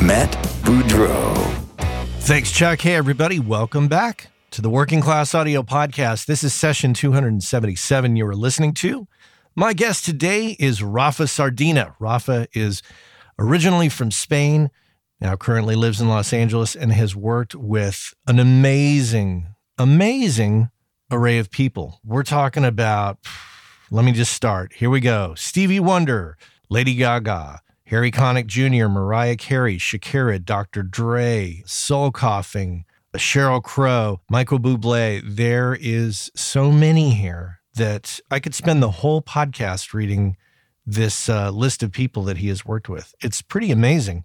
Matt Boudreau. Thanks, Chuck. Hey, everybody. Welcome back to the Working Class Audio Podcast. This is session 277 you are listening to. My guest today is Rafa Sardina. Rafa is originally from Spain, now currently lives in Los Angeles, and has worked with an amazing, amazing array of people. We're talking about, let me just start. Here we go Stevie Wonder, Lady Gaga, Harry Connick Jr., Mariah Carey, Shakira, Dr. Dre, Soul Coughing, Sheryl Crow, Michael Bublé. There is so many here that I could spend the whole podcast reading this uh, list of people that he has worked with. It's pretty amazing.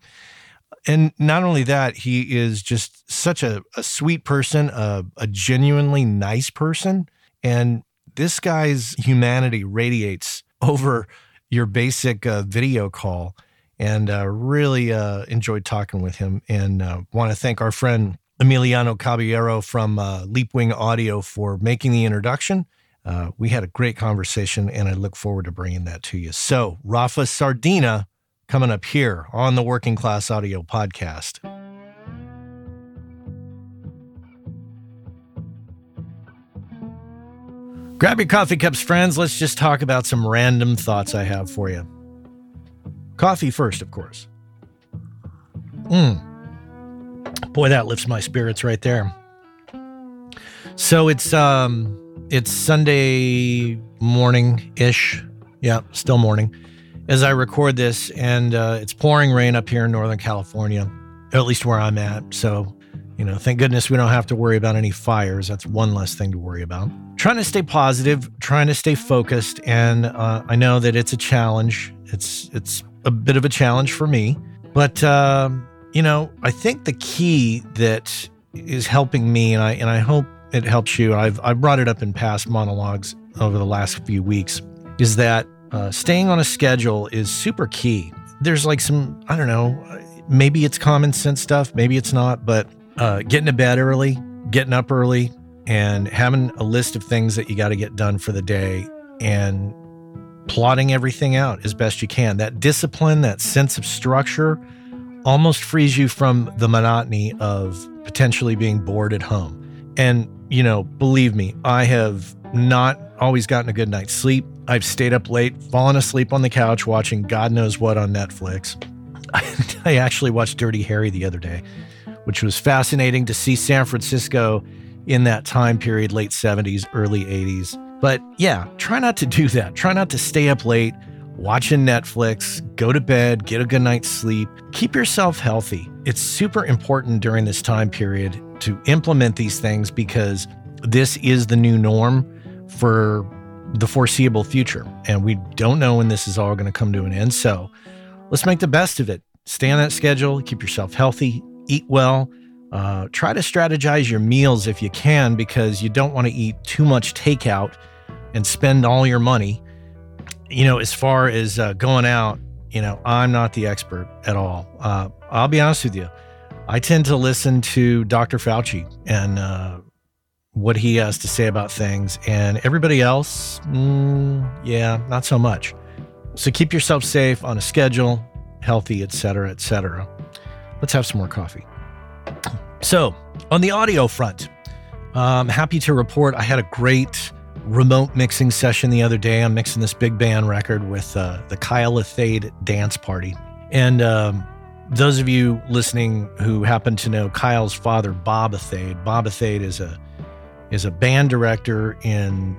And not only that, he is just such a, a sweet person, a, a genuinely nice person. And this guy's humanity radiates over your basic uh, video call. And uh, really uh, enjoyed talking with him. And uh, want to thank our friend Emiliano Caballero from uh, Leapwing Audio for making the introduction. Uh, we had a great conversation, and I look forward to bringing that to you. So, Rafa Sardina coming up here on the Working Class Audio Podcast. Grab your coffee cups, friends. Let's just talk about some random thoughts I have for you. Coffee first, of course. Mmm. Boy, that lifts my spirits right there. So it's um it's Sunday morning ish. Yeah, still morning as I record this, and uh, it's pouring rain up here in Northern California, at least where I'm at. So, you know, thank goodness we don't have to worry about any fires. That's one less thing to worry about. Trying to stay positive, trying to stay focused, and uh, I know that it's a challenge. It's it's a bit of a challenge for me, but uh, you know, I think the key that is helping me, and I and I hope it helps you. I've I brought it up in past monologues over the last few weeks. Is that uh, staying on a schedule is super key. There's like some I don't know, maybe it's common sense stuff, maybe it's not, but uh, getting to bed early, getting up early, and having a list of things that you got to get done for the day, and plotting everything out as best you can. That discipline, that sense of structure, almost frees you from the monotony of potentially being bored at home. And you know, believe me, I have not always gotten a good night's sleep. I've stayed up late, fallen asleep on the couch watching God knows what on Netflix. I actually watched Dirty Harry the other day, which was fascinating to see San Francisco in that time period, late 70s, early 80s. But yeah, try not to do that. Try not to stay up late watching Netflix, go to bed, get a good night's sleep. Keep yourself healthy. It's super important during this time period to implement these things because this is the new norm for the foreseeable future. And we don't know when this is all going to come to an end. So let's make the best of it. Stay on that schedule, keep yourself healthy, eat well. Uh, try to strategize your meals if you can, because you don't want to eat too much takeout and spend all your money. You know, as far as uh, going out, you know, I'm not the expert at all. Uh, I'll be honest with you. I tend to listen to Dr. Fauci and uh, what he has to say about things, and everybody else, mm, yeah, not so much. So keep yourself safe on a schedule, healthy, etc., etc. Let's have some more coffee. So, on the audio front, I'm happy to report I had a great remote mixing session the other day. I'm mixing this big band record with uh, the Kyle Athayde Dance Party. And um, those of you listening who happen to know Kyle's father, Bob Athayde, Bob Athayde is a is a band director in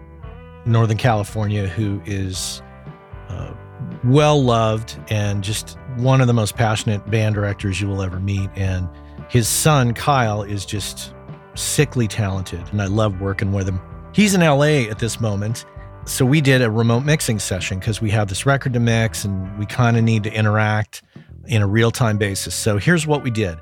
Northern California who is uh, well loved and just one of the most passionate band directors you will ever meet. And his son Kyle is just sickly talented, and I love working with him. He's in LA at this moment. So we did a remote mixing session because we have this record to mix and we kind of need to interact in a real time basis. So here's what we did.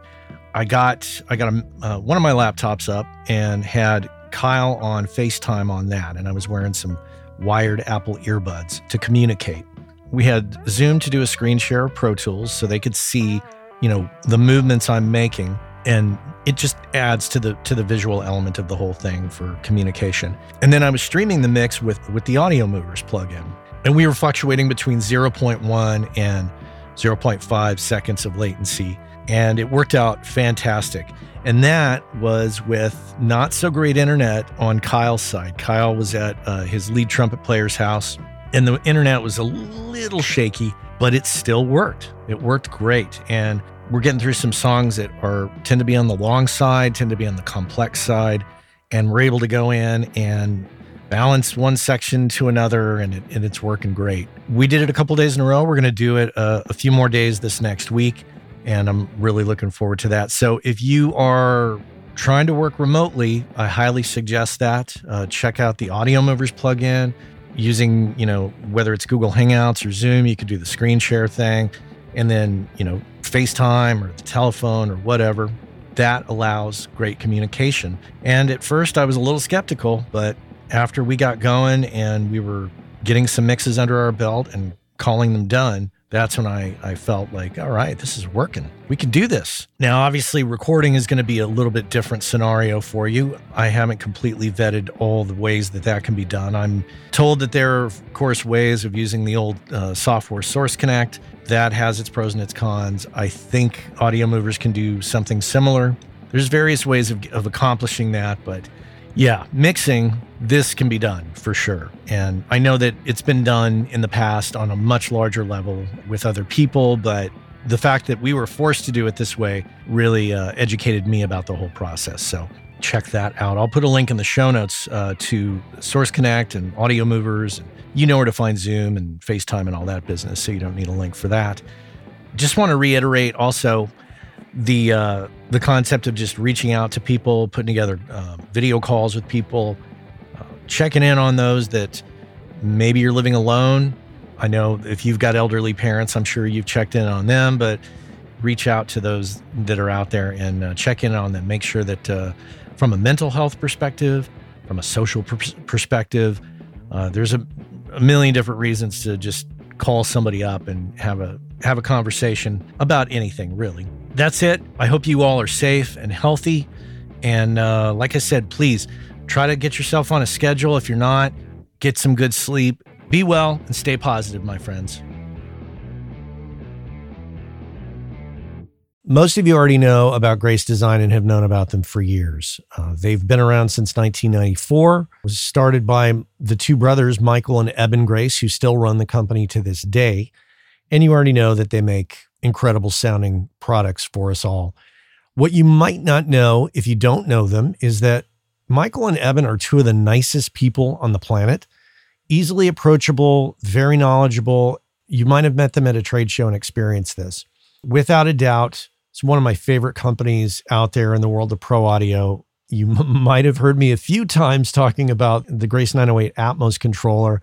I got I got a, uh, one of my laptops up and had Kyle on FaceTime on that, and I was wearing some wired Apple earbuds to communicate. We had Zoom to do a screen share of Pro Tools so they could see, you know, the movements I'm making and it just adds to the to the visual element of the whole thing for communication. And then I was streaming the mix with with the audio movers plugin. And we were fluctuating between 0.1 and 0.5 seconds of latency and it worked out fantastic. And that was with not so great internet on Kyle's side. Kyle was at uh, his lead trumpet player's house, and the internet was a little shaky, but it still worked. It worked great. And we're getting through some songs that are tend to be on the long side, tend to be on the complex side, and we're able to go in and balance one section to another, and, it, and it's working great. We did it a couple days in a row. We're going to do it uh, a few more days this next week and I'm really looking forward to that. So if you are trying to work remotely, I highly suggest that. Uh, check out the Audio Movers plugin using, you know, whether it's Google Hangouts or Zoom, you could do the screen share thing, and then, you know, FaceTime or the telephone or whatever. That allows great communication. And at first, I was a little skeptical, but after we got going and we were getting some mixes under our belt and calling them done, that's when I, I felt like, all right, this is working. We can do this. Now, obviously, recording is going to be a little bit different scenario for you. I haven't completely vetted all the ways that that can be done. I'm told that there are, of course, ways of using the old uh, software Source Connect. That has its pros and its cons. I think Audio Movers can do something similar. There's various ways of, of accomplishing that, but yeah, mixing, this can be done for sure. And I know that it's been done in the past on a much larger level with other people, but the fact that we were forced to do it this way really uh, educated me about the whole process. So check that out. I'll put a link in the show notes uh, to Source Connect and Audio Movers. And you know where to find Zoom and FaceTime and all that business, so you don't need a link for that. Just want to reiterate also the uh, the concept of just reaching out to people, putting together uh, video calls with people, uh, checking in on those that maybe you're living alone. I know if you've got elderly parents, I'm sure you've checked in on them, but reach out to those that are out there and uh, check in on them. Make sure that uh, from a mental health perspective, from a social pers- perspective, uh, there's a, a million different reasons to just call somebody up and have a have a conversation about anything really that's it. I hope you all are safe and healthy. And uh, like I said, please try to get yourself on a schedule. If you're not, get some good sleep. Be well and stay positive, my friends. Most of you already know about Grace Design and have known about them for years. Uh, they've been around since 1994. It was started by the two brothers, Michael and Eben Grace, who still run the company to this day. And you already know that they make incredible sounding products for us all. What you might not know if you don't know them is that Michael and Eben are two of the nicest people on the planet, easily approachable, very knowledgeable. You might have met them at a trade show and experienced this. Without a doubt, it's one of my favorite companies out there in the world of pro audio. You m- might have heard me a few times talking about the Grace 908 Atmos controller.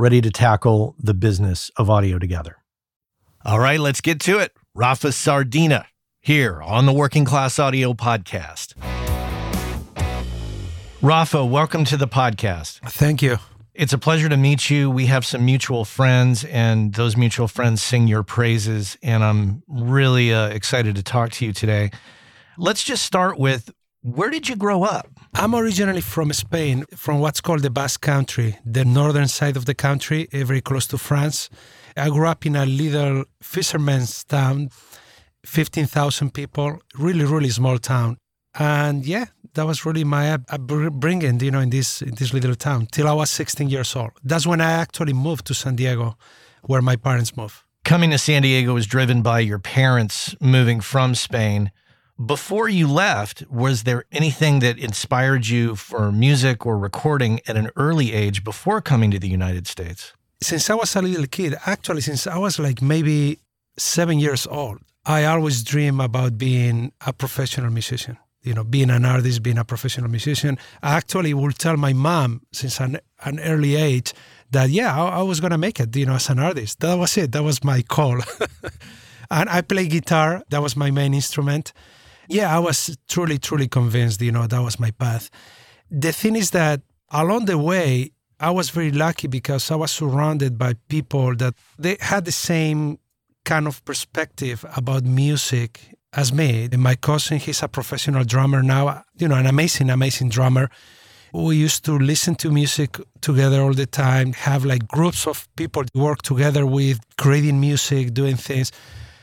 ready to tackle the business of audio together. All right, let's get to it. Rafa Sardina here on the Working Class Audio Podcast. Rafa, welcome to the podcast. Thank you. It's a pleasure to meet you. We have some mutual friends, and those mutual friends sing your praises. And I'm really uh, excited to talk to you today. Let's just start with where did you grow up? I'm originally from Spain, from what's called the Basque Country, the northern side of the country, eh, very close to France. I grew up in a little fisherman's town 15,000 people, really, really small town. And yeah, that was really my upbringing, you know, in this in this little town till I was 16 years old. That's when I actually moved to San Diego, where my parents moved. Coming to San Diego was driven by your parents moving from Spain. Before you left, was there anything that inspired you for music or recording at an early age before coming to the United States? Since I was a little kid, actually, since I was like maybe seven years old, I always dream about being a professional musician. You know, being an artist, being a professional musician. I actually will tell my mom since an, an early age that yeah, I, I was gonna make it. You know, as an artist. That was it. That was my call. and I play guitar. That was my main instrument. Yeah, I was truly, truly convinced. You know, that was my path. The thing is that along the way, I was very lucky because I was surrounded by people that they had the same kind of perspective about music as me. And my cousin, he's a professional drummer now, you know, an amazing, amazing drummer. We used to listen to music together all the time, have like groups of people work together with, creating music, doing things.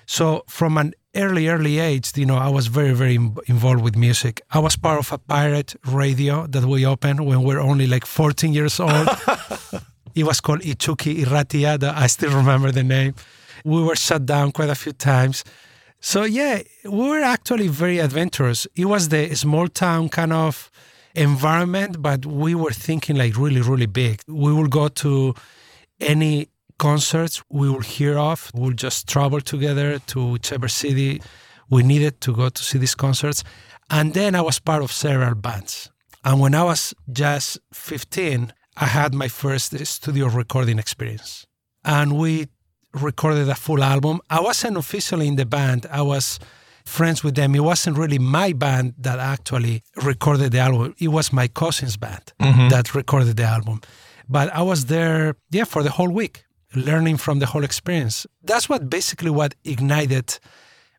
So from an early, early age, you know, I was very, very involved with music. I was part of a pirate radio that we opened when we were only like 14 years old. it was called Ichuki Iratia. I still remember the name we were shut down quite a few times. So yeah, we were actually very adventurous. It was the small town kind of environment, but we were thinking like really, really big. We will go to any concerts we would hear of. We'll just travel together to whichever city we needed to go to see these concerts. And then I was part of several bands. And when I was just 15, I had my first studio recording experience. And we recorded a full album. I wasn't officially in the band. I was friends with them. It wasn't really my band that actually recorded the album. It was my cousin's band mm-hmm. that recorded the album. But I was there, yeah, for the whole week, learning from the whole experience. That's what basically what ignited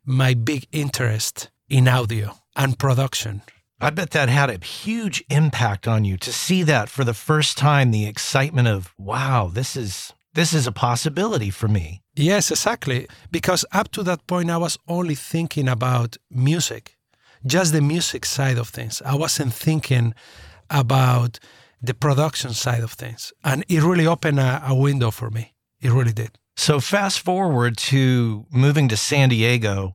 my big interest in audio and production. I bet that had a huge impact on you to see that for the first time, the excitement of, wow, this is this is a possibility for me. Yes, exactly. Because up to that point, I was only thinking about music, just the music side of things. I wasn't thinking about the production side of things. And it really opened a, a window for me. It really did. So, fast forward to moving to San Diego,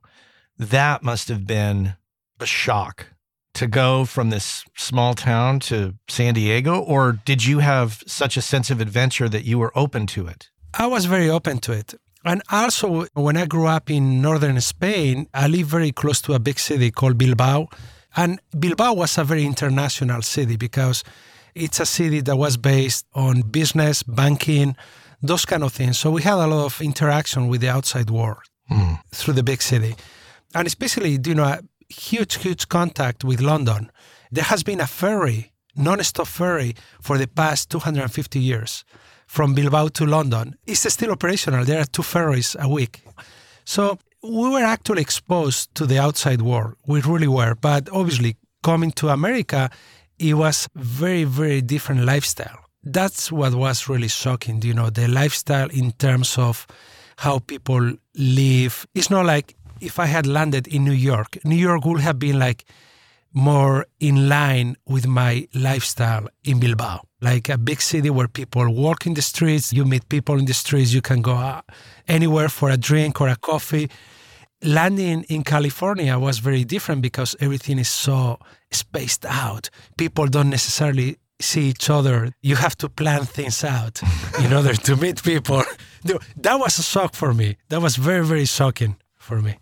that must have been a shock to go from this small town to San Diego, or did you have such a sense of adventure that you were open to it? I was very open to it. And also, when I grew up in northern Spain, I lived very close to a big city called Bilbao. And Bilbao was a very international city because it's a city that was based on business, banking, those kind of things. So we had a lot of interaction with the outside world mm. through the big city. And especially, you know, huge, huge contact with London. There has been a ferry, non-stop ferry, for the past 250 years from Bilbao to London. It's still operational. There are two ferries a week. So we were actually exposed to the outside world. We really were. But obviously, coming to America, it was very, very different lifestyle. That's what was really shocking, you know, the lifestyle in terms of how people live. It's not like if I had landed in New York, New York would have been like more in line with my lifestyle in Bilbao, like a big city where people walk in the streets, you meet people in the streets, you can go uh, anywhere for a drink or a coffee. Landing in California was very different because everything is so spaced out. People don't necessarily see each other. You have to plan things out in order to meet people. That was a shock for me. That was very, very shocking for me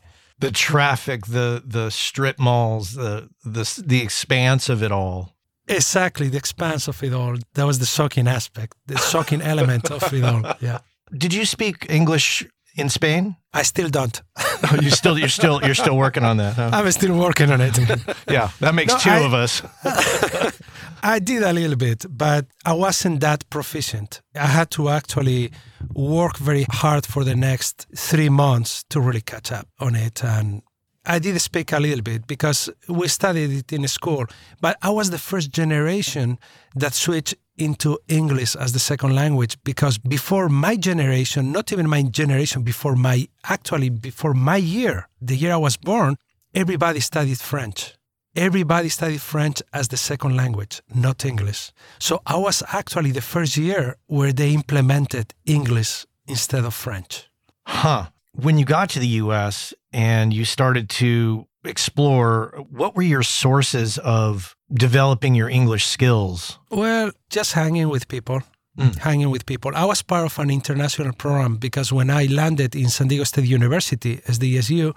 the traffic, the the strip malls, the the the expanse of it all. Exactly, the expanse of it all. That was the shocking aspect, the shocking element of it all. Yeah. Did you speak English in Spain? I still don't. oh, you still you're still you're still working on that. Huh? I'm still working on it. yeah, that makes no, two I, of us. I did a little bit, but I wasn't that proficient. I had to actually work very hard for the next three months to really catch up on it. And I did speak a little bit because we studied it in school, but I was the first generation that switched into English as the second language because before my generation, not even my generation, before my actually before my year, the year I was born, everybody studied French everybody studied French as the second language, not English. So I was actually the first year where they implemented English instead of French. Huh. When you got to the US and you started to explore, what were your sources of developing your English skills? Well, just hanging with people. Mm. Hanging with people. I was part of an international program because when I landed in San Diego State University, SDSU,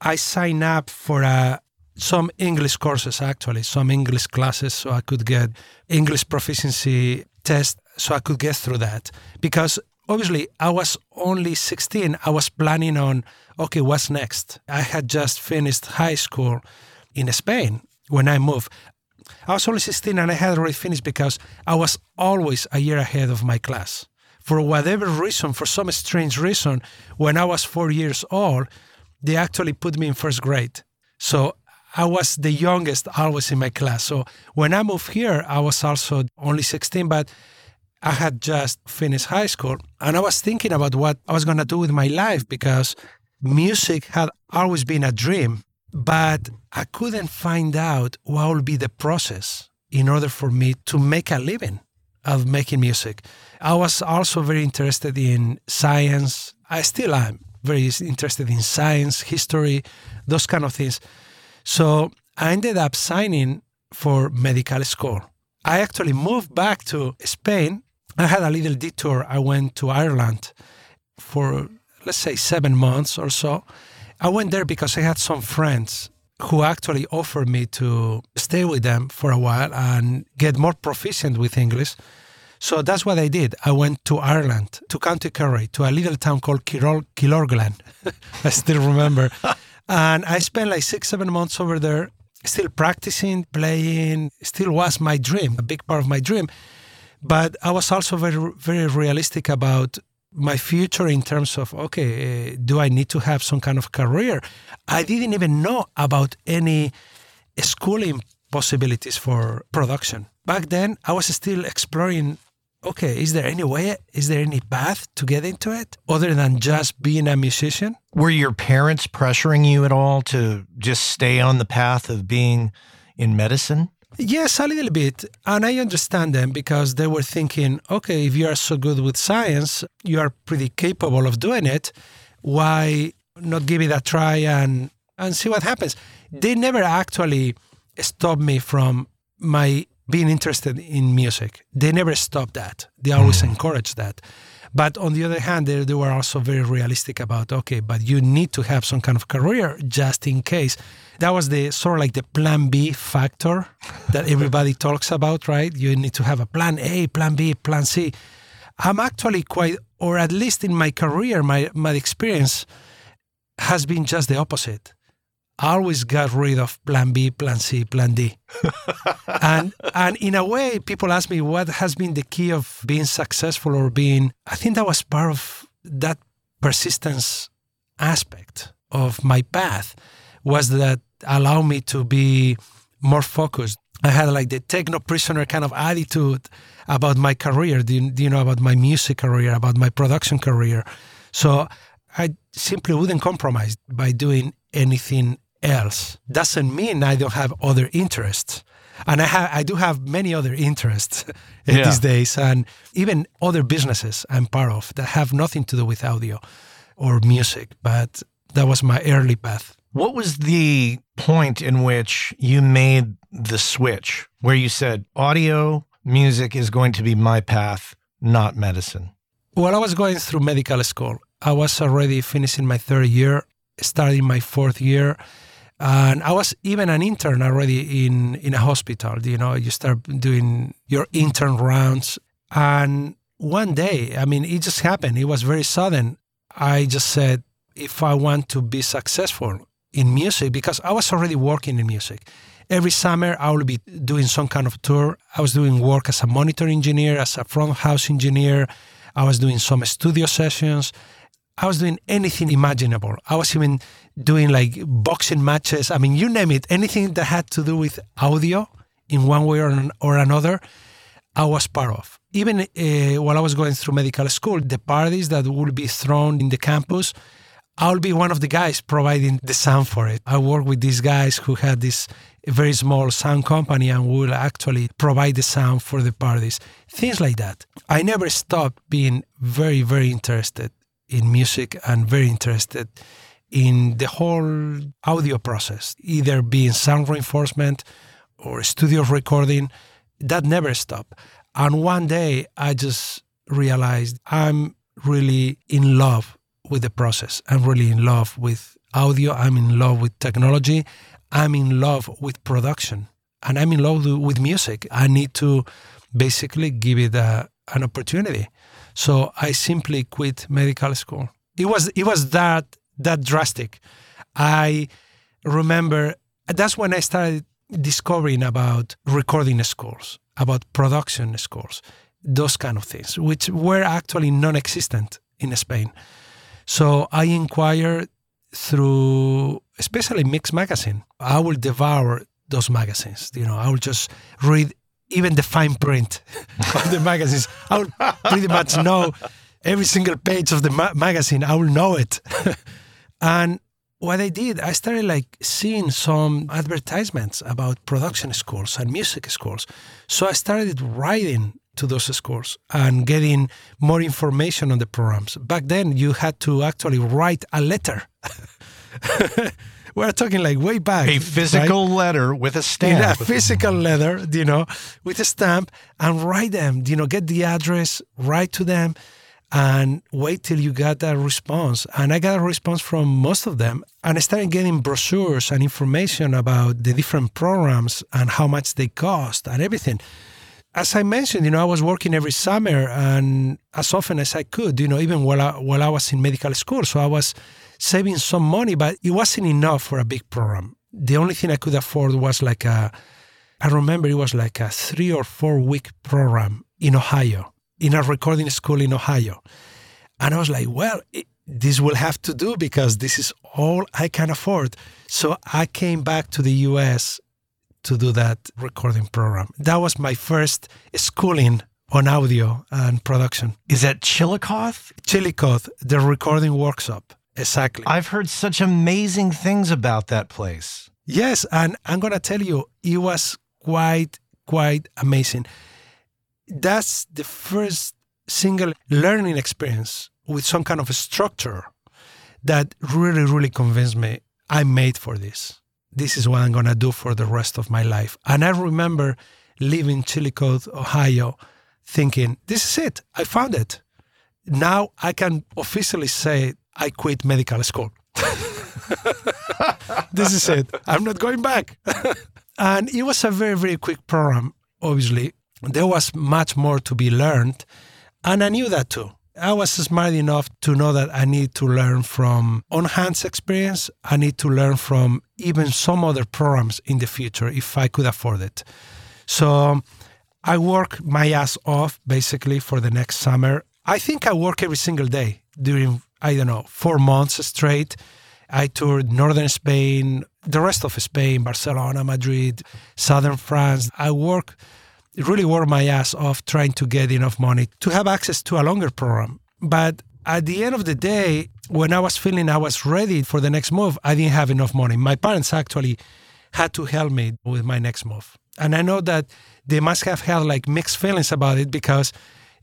I signed up for a some English courses actually, some English classes, so I could get English proficiency test, so I could get through that. Because obviously, I was only 16. I was planning on, okay, what's next? I had just finished high school in Spain when I moved. I was only 16 and I had already finished because I was always a year ahead of my class. For whatever reason, for some strange reason, when I was four years old, they actually put me in first grade. So I was the youngest always in my class. So when I moved here, I was also only 16, but I had just finished high school and I was thinking about what I was going to do with my life because music had always been a dream, but I couldn't find out what would be the process in order for me to make a living of making music. I was also very interested in science. I still am very interested in science, history, those kind of things. So I ended up signing for medical school. I actually moved back to Spain. I had a little detour. I went to Ireland for, let's say, seven months or so. I went there because I had some friends who actually offered me to stay with them for a while and get more proficient with English. So that's what I did. I went to Ireland, to County Kerry, to a little town called Killorglin. I still remember. And I spent like six, seven months over there, still practicing, playing, still was my dream, a big part of my dream. But I was also very, very realistic about my future in terms of okay, uh, do I need to have some kind of career? I didn't even know about any schooling possibilities for production. Back then, I was still exploring okay, is there any way, is there any path to get into it other than just being a musician? Were your parents pressuring you at all to just stay on the path of being in medicine? Yes, a little bit. And I understand them because they were thinking, okay, if you are so good with science, you are pretty capable of doing it. Why not give it a try and, and see what happens? They never actually stopped me from my being interested in music. They never stopped that. They always mm. encouraged that. But on the other hand, they, they were also very realistic about okay, but you need to have some kind of career just in case. That was the sort of like the plan B factor that everybody talks about, right? You need to have a plan A, plan B, plan C. I'm actually quite, or at least in my career, my, my experience has been just the opposite. I always got rid of plan B, plan C, plan D. and and in a way, people ask me what has been the key of being successful or being I think that was part of that persistence aspect of my path was that allow me to be more focused. I had like the techno prisoner kind of attitude about my career, do you, you know, about my music career, about my production career. So I simply wouldn't compromise by doing anything else. Doesn't mean I don't have other interests. And I have I do have many other interests Yeah. these days and even other businesses I'm part of that have nothing to do with audio or music, but that was my early path. What was the point in which you made the switch where you said audio music is going to be my path, not medicine? While I was going through medical school, I was already finishing my third year, starting my fourth year, and I was even an intern already in in a hospital. You know, you start doing your intern rounds, and one day, I mean, it just happened. It was very sudden. I just said, if I want to be successful in music, because I was already working in music. Every summer, I will be doing some kind of tour. I was doing work as a monitor engineer, as a front house engineer. I was doing some studio sessions. I was doing anything imaginable. I was even doing like boxing matches. I mean, you name it, anything that had to do with audio in one way or, an- or another, I was part of. Even uh, while I was going through medical school, the parties that would be thrown in the campus, I'll be one of the guys providing the sound for it. I work with these guys who had this very small sound company and will actually provide the sound for the parties. Things like that. I never stopped being very, very interested in music and very interested in the whole audio process, either being sound reinforcement or studio recording. That never stopped. And one day I just realized I'm really in love with the process. I'm really in love with audio. I'm in love with technology. I'm in love with production. And I'm in love with music. I need to basically give it a, an opportunity. So I simply quit medical school. It was it was that that drastic. I remember that's when I started discovering about recording schools, about production schools, those kind of things, which were actually non-existent in Spain. So I inquired through, especially Mix magazine. I will devour those magazines. You know, I will just read even the fine print of the magazines. I will pretty much know every single page of the ma- magazine. I will know it. and what I did, I started like seeing some advertisements about production schools and music schools. So I started writing to those schools and getting more information on the programs. Back then, you had to actually write a letter. We're talking like way back. A right? physical letter with a stamp. a physical letter, you know, with a stamp and write them, you know, get the address, write to them and wait till you got that response. And I got a response from most of them. And I started getting brochures and information about the different programs and how much they cost and everything. As I mentioned, you know, I was working every summer and as often as I could, you know, even while I, while I was in medical school. So I was saving some money, but it wasn't enough for a big program. The only thing I could afford was like a, I remember it was like a three or four week program in Ohio, in a recording school in Ohio. And I was like, well, it, this will have to do because this is all I can afford. So I came back to the US to do that recording program. That was my first schooling on audio and production. Is that Chillicothe? Chillicothe, the recording workshop. Exactly. I've heard such amazing things about that place. Yes, and I'm gonna tell you, it was quite, quite amazing. That's the first single learning experience with some kind of a structure that really, really convinced me I'm made for this. This is what I'm gonna do for the rest of my life. And I remember living leaving Chillicothe, Ohio, thinking, this is it. I found it. Now I can officially say I quit medical school. this is it. I'm not going back. and it was a very, very quick program, obviously. There was much more to be learned. And I knew that too. I was smart enough to know that I need to learn from on hands experience. I need to learn from even some other programs in the future if I could afford it. So I work my ass off basically for the next summer. I think I work every single day during, I don't know, four months straight. I toured northern Spain, the rest of Spain, Barcelona, Madrid, southern France. I work, really work my ass off trying to get enough money to have access to a longer program. But at the end of the day, when I was feeling I was ready for the next move, I didn't have enough money. My parents actually had to help me with my next move. And I know that they must have had like mixed feelings about it because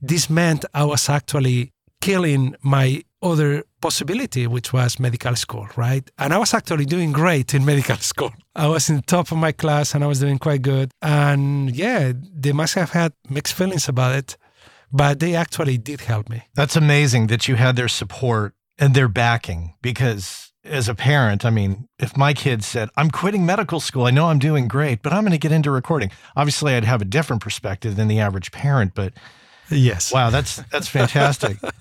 this meant I was actually killing my other possibility, which was medical school, right? And I was actually doing great in medical school. I was in the top of my class and I was doing quite good. And yeah, they must have had mixed feelings about it, but they actually did help me. That's amazing that you had their support and their backing because as a parent, I mean, if my kid said, I'm quitting medical school, I know I'm doing great, but I'm going to get into recording. Obviously, I'd have a different perspective than the average parent, but yes. Wow, that's that's fantastic.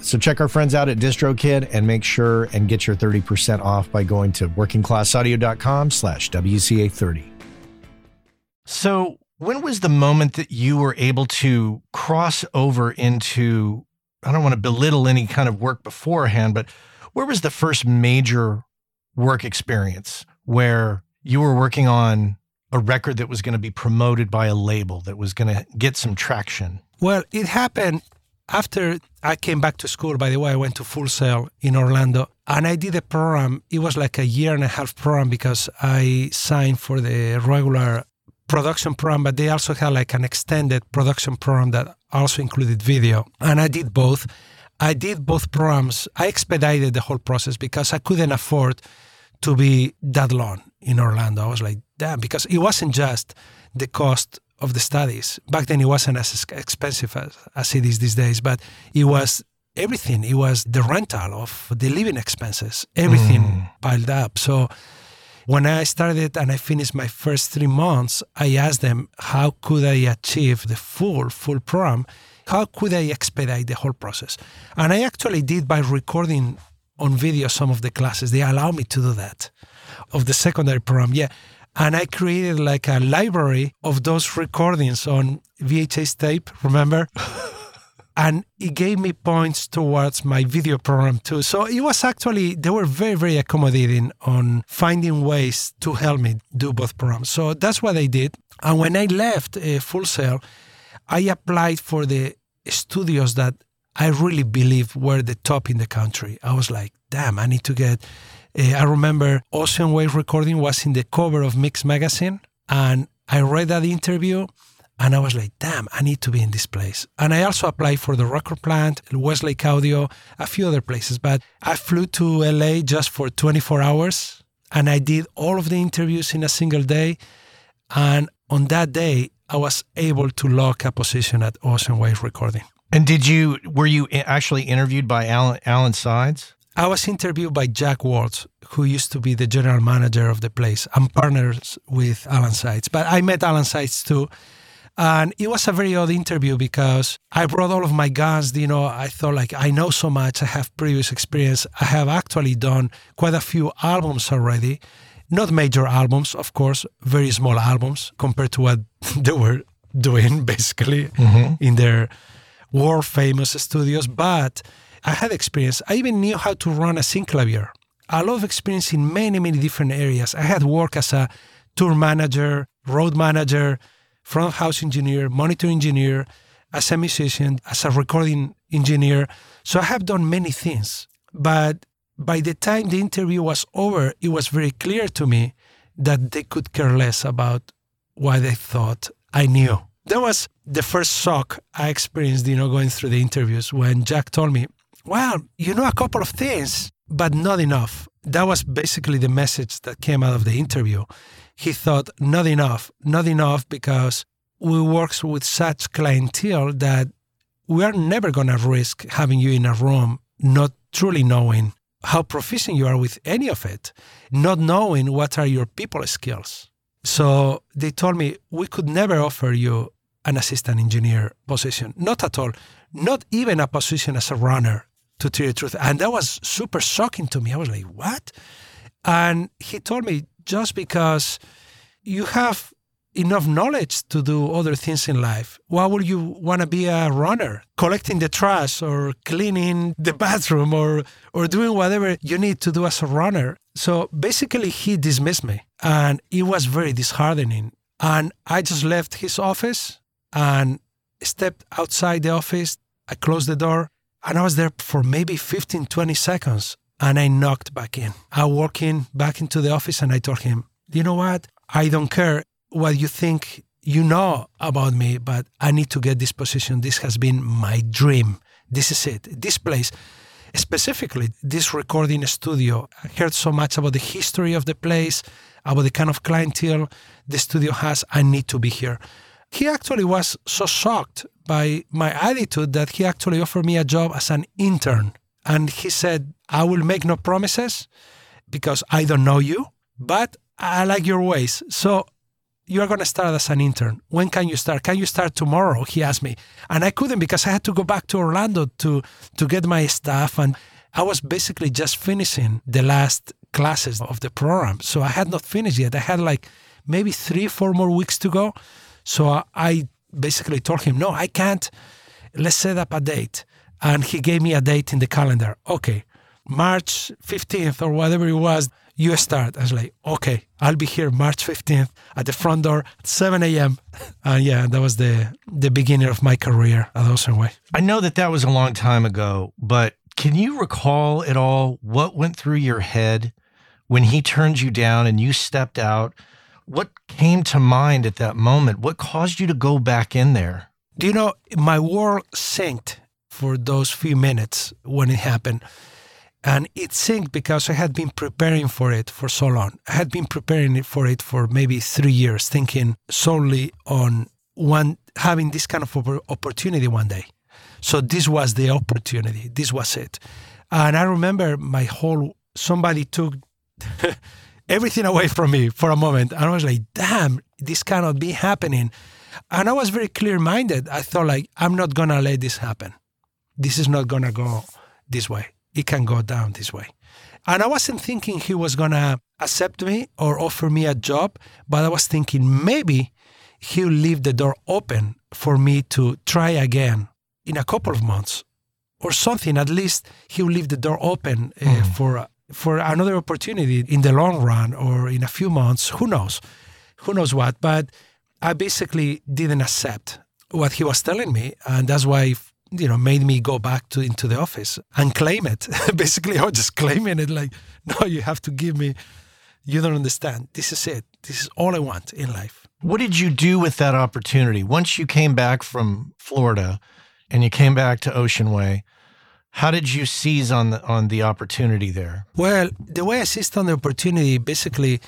So check our friends out at DistroKid and make sure and get your 30% off by going to workingclassaudio.com slash WCA30. So when was the moment that you were able to cross over into, I don't want to belittle any kind of work beforehand, but where was the first major work experience where you were working on a record that was going to be promoted by a label that was going to get some traction? Well, it happened after I came back to school, by the way, I went to Full Sail in Orlando and I did a program. It was like a year and a half program because I signed for the regular production program, but they also had like an extended production program that also included video. And I did both. I did both programs. I expedited the whole process because I couldn't afford to be that long in Orlando. I was like, damn, because it wasn't just the cost of the studies. Back then, it wasn't as expensive as, as it is these days, but it was everything. It was the rental of the living expenses, everything mm. piled up. So when I started and I finished my first three months, I asked them, how could I achieve the full, full program? How could I expedite the whole process? And I actually did by recording on video some of the classes. They allow me to do that of the secondary program. Yeah. And I created like a library of those recordings on VHS tape, remember? and it gave me points towards my video program too. So it was actually, they were very, very accommodating on finding ways to help me do both programs. So that's what I did. And when I left uh, Full Sail, I applied for the studios that I really believe were the top in the country. I was like, damn, I need to get uh, I remember Ocean Way Recording was in the cover of Mix Magazine, and I read that interview, and I was like, damn, I need to be in this place. And I also applied for the record plant, Westlake Audio, a few other places, but I flew to LA just for 24 hours, and I did all of the interviews in a single day. And on that day, I was able to lock a position at Ocean Way Recording. And did you were you actually interviewed by Allen Allen Sides? I was interviewed by Jack Waltz, who used to be the general manager of the place. I'm partners with Allen Sides, but I met Allen Sides too. And it was a very odd interview because I brought all of my guns. You know, I thought like I know so much. I have previous experience. I have actually done quite a few albums already, not major albums, of course, very small albums compared to what they were doing basically mm-hmm. in their world famous studios. But I had experience. I even knew how to run a synclavier. A lot of experience in many, many different areas. I had worked as a tour manager, road manager, front house engineer, monitor engineer, as a musician, as a recording engineer. So I have done many things. But by the time the interview was over, it was very clear to me that they could care less about what they thought I knew. That was the first shock I experienced, you know, going through the interviews when Jack told me, well, you know a couple of things, but not enough. That was basically the message that came out of the interview. He thought, not enough, not enough because we work with such clientele that we are never going to risk having you in a room not truly knowing how proficient you are with any of it, not knowing what are your people skills. So they told me we could never offer you an assistant engineer position, not at all, not even a position as a runner, to tell you the truth. And that was super shocking to me. I was like, what? And he told me just because you have enough knowledge to do other things in life. Why would you want to be a runner, collecting the trash or cleaning the bathroom or or doing whatever you need to do as a runner? So basically, he dismissed me, and it was very disheartening. And I just left his office and stepped outside the office. I closed the door, and I was there for maybe 15, 20 seconds. And I knocked back in. I walked in back into the office, and I told him, "You know what? I don't care what you think you know about me, but I need to get this position. This has been my dream. This is it. This place, specifically this recording studio. I heard so much about the history of the place, about the kind of clientele the studio has. I need to be here. He actually was so shocked by my attitude that he actually offered me a job as an intern. And he said, I will make no promises because I don't know you, but I like your ways. So you are going to start as an intern. When can you start? Can you start tomorrow? He asked me. And I couldn't because I had to go back to Orlando to, to get my stuff. And I was basically just finishing the last classes of the program. So I had not finished yet. I had like maybe three, four more weeks to go. So I basically told him, no, I can't. Let's set up a date. And he gave me a date in the calendar. Okay, March 15th or whatever it was you start. I was like, okay, I'll be here March 15th at the front door at 7 a.m. And yeah, that was the, the beginning of my career at Ocean Way. I know that that was a long time ago, but can you recall at all what went through your head when he turned you down and you stepped out? What came to mind at that moment? What caused you to go back in there? Do you know, my world sank for those few minutes when it happened and it sank because I had been preparing for it for so long. I had been preparing for it for maybe three years, thinking solely on one having this kind of opportunity one day. So this was the opportunity. This was it. And I remember my whole somebody took everything away from me for a moment, and I was like, "Damn, this cannot be happening." And I was very clear-minded. I thought like, "I'm not gonna let this happen. This is not gonna go this way." it can go down this way. And I wasn't thinking he was going to accept me or offer me a job, but I was thinking maybe he'll leave the door open for me to try again in a couple of months or something. At least he'll leave the door open uh, mm. for for another opportunity in the long run or in a few months. Who knows? Who knows what? But I basically didn't accept what he was telling me, and that's why you know, made me go back to into the office and claim it. Basically, I was just claiming it like, no, you have to give me. You don't understand. This is it. This is all I want in life. What did you do with that opportunity once you came back from Florida and you came back to Ocean Way? How did you seize on the on the opportunity there? Well, the way I seized on the opportunity, basically,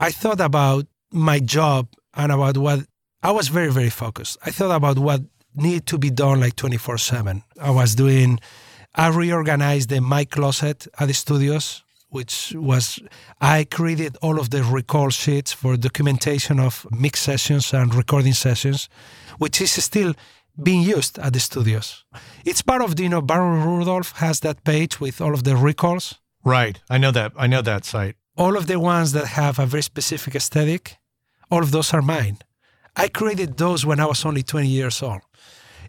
I thought about my job and about what I was very very focused. I thought about what needed to be done like 24 7. I was doing, I reorganized the mic closet at the studios, which was, I created all of the recall sheets for documentation of mix sessions and recording sessions, which is still being used at the studios. It's part of, you know, Barry Rudolph has that page with all of the recalls. Right. I know that. I know that site. All of the ones that have a very specific aesthetic, all of those are mine. I created those when I was only 20 years old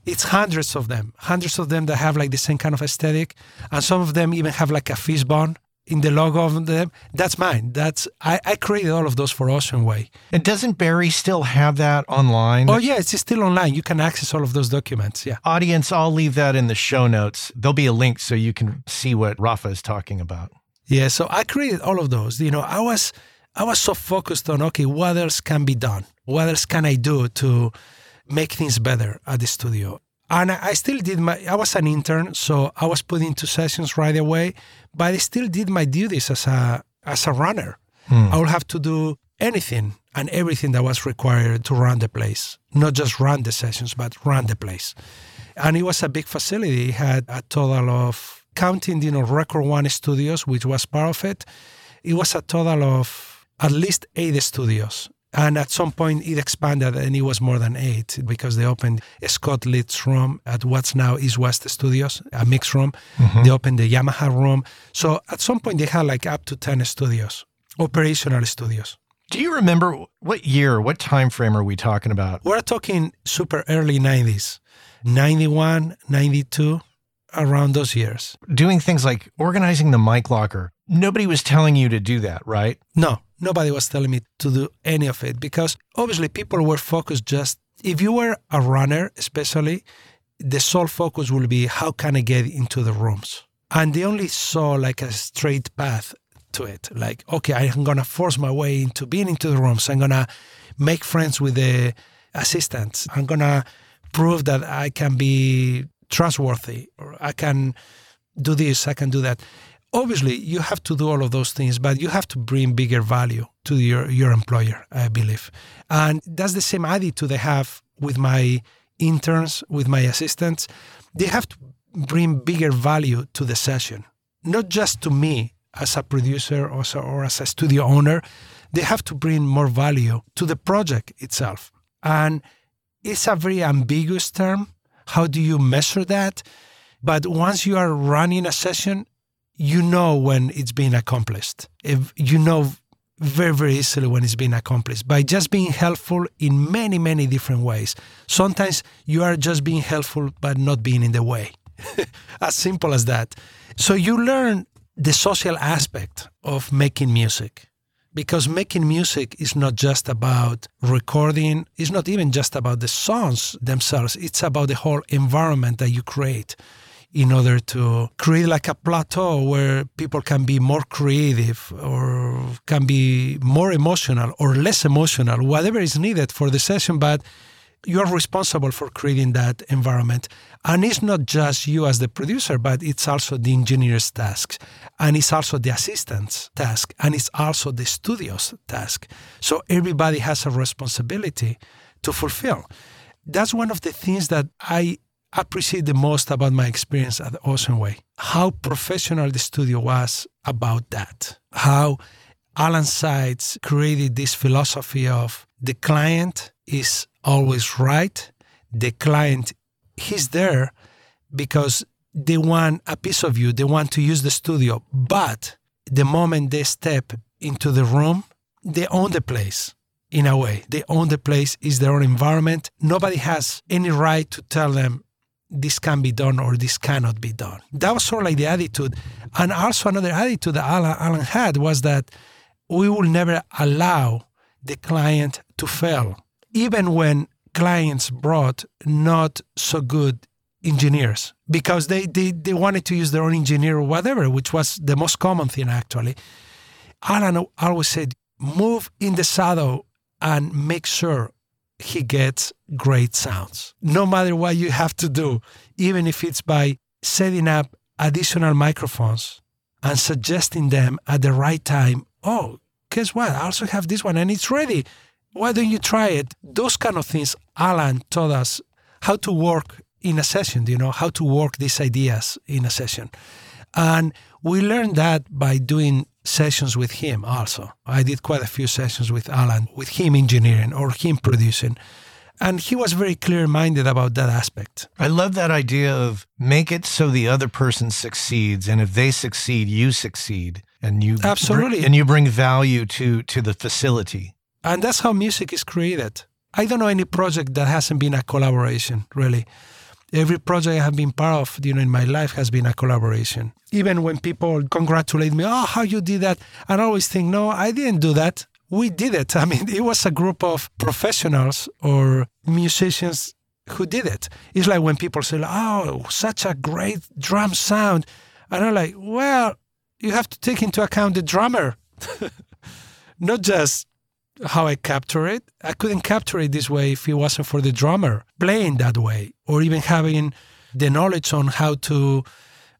it's hundreds of them, hundreds of them that have like the same kind of aesthetic, and some of them even have like a fish bone in the logo of them. That's mine. That's I, I created all of those for Ocean Way. And doesn't Barry still have that online? Oh yeah, it's still online. You can access all of those documents. Yeah. Audience, I'll leave that in the show notes. There'll be a link so you can see what Rafa is talking about. Yeah. So I created all of those. You know, I was I was so focused on okay, what else can be done? What else can I do to make things better at the studio. And I still did my, I was an intern, so I was put into sessions right away, but I still did my duties as a, as a runner. Hmm. I would have to do anything and everything that was required to run the place, not just run the sessions, but run the place. And it was a big facility. It had a total of, counting, you know, Record One Studios, which was part of it, it was a total of at least eight studios. And at some point, it expanded and it was more than eight because they opened a Scott Litt's room at what's now East West Studios, a mixed room. Mm-hmm. They opened the Yamaha room. So at some point, they had like up to 10 studios, operational studios. Do you remember what year, what time frame are we talking about? We're talking super early 90s, 91, 92, around those years. Doing things like organizing the mic locker. Nobody was telling you to do that, right? No, nobody was telling me to do any of it because obviously people were focused just, if you were a runner, especially, the sole focus will be how can I get into the rooms? And they only saw like a straight path to it. Like, okay, I'm to force my way into being into the rooms. I'm to make friends with the assistants. I'm to prove that I can be trustworthy or I can do this, I can do that. Obviously, you have to do all of those things, but you have to bring bigger value to your, your employer, I believe. And that's the same attitude I have with my interns, with my assistants. They have to bring bigger value to the session, not just to me as a producer or, so, or as a studio owner. They have to bring more value to the project itself. And it's a very ambiguous term. How do you measure that? But once you are running a session, you know when it's being accomplished. If you know very, very easily when it's being accomplished by just being helpful in many, many different ways. Sometimes you are just being helpful, but not being in the way. as simple as that. So you learn the social aspect of making music because making music is not just about recording, it's not even just about the songs themselves, it's about the whole environment that you create in order to create like a plateau where people can be more creative or can be more emotional or less emotional, whatever is needed for the session, but you are responsible for creating that environment. And it's not just you as the producer, but it's also the engineer's task. And it's also the assistant's task. And it's also the studio's task. So everybody has a responsibility to fulfill. That's one of the things that I appreciate the most about my experience at Ocean Way. How professional the studio was about that. How Allen Sides created this philosophy of the client is always right. The client, he's there because they want a piece of you. They want to use the studio. But the moment they step into the room, they own the place in a way. They own the place, is their own environment. Nobody has any right to tell them this can be done or this cannot be done. That was sort of like the attitude. And also another attitude that Allen, Allen had was that we will never allow the client to fail, even when clients brought not so good engineers because they, they, they wanted to use their own engineer or whatever, which was the most common thing actually. Allen always said, move in the saddle and make sure he gets great sounds. No matter what you have to do, even if it's by setting up additional microphones and suggesting them at the right time. Oh, guess what? I also have this one and it's ready. Why don't you try it? Those kind of things Allen taught us how to work in a session, you know, how to work these ideas in a session. And we learned that by doing sessions with him also. I did quite a few sessions with Allen, with him engineering or him producing. And he was very clear minded about that aspect. I love that idea of make it so the other person succeeds. And if they succeed, you succeed. And you Absolutely. and you bring value to to the facility. And that's how music is created. I don't know any project that hasn't been a collaboration, really. Every project I have been part of, you know, in my life has been a collaboration. Even when people congratulate me, oh, how you did that, I always think, no, I didn't do that. We did it. I mean, it was a group of professionals or musicians who did it. It's like when people say, oh, such a great drum sound. And I'm like, well, you have to take into account the drummer, not just how I capture it. I couldn't capture it this way if it wasn't for the drummer playing that way or even having the knowledge on how to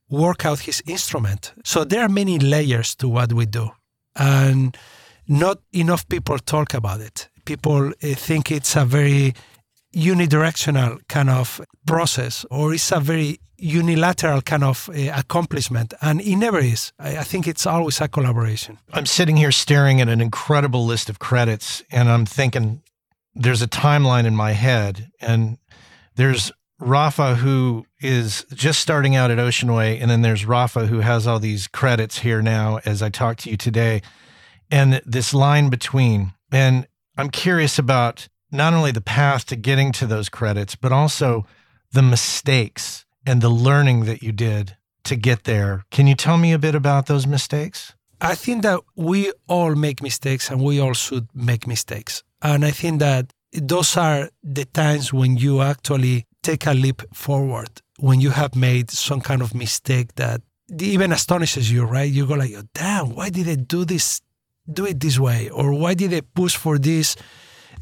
work out his instrument. So there are many layers to what we do. And not enough people talk about it. People uh, think it's a very unidirectional kind of process or it's a very unilateral kind of uh, accomplishment and it never is. I, I, think it's always a collaboration. I'm sitting here staring at an incredible list of credits and i'm thinking there's a timeline in my head and there's rafa who is just starting out at Ocean Way and then there's rafa who has all these credits here now as i talk to you today and this line between. And i'm curious about not only the path to getting to those credits, but also the mistakes and the learning that you did to get there. Can you tell me a bit about those mistakes? I think that we all make mistakes and we all should make mistakes. And I think that those are the times when you actually take a leap forward, when you have made some kind of mistake that even astonishes you, right? You go like, oh, damn, why did I do this, do it this way? Or why did I push for this?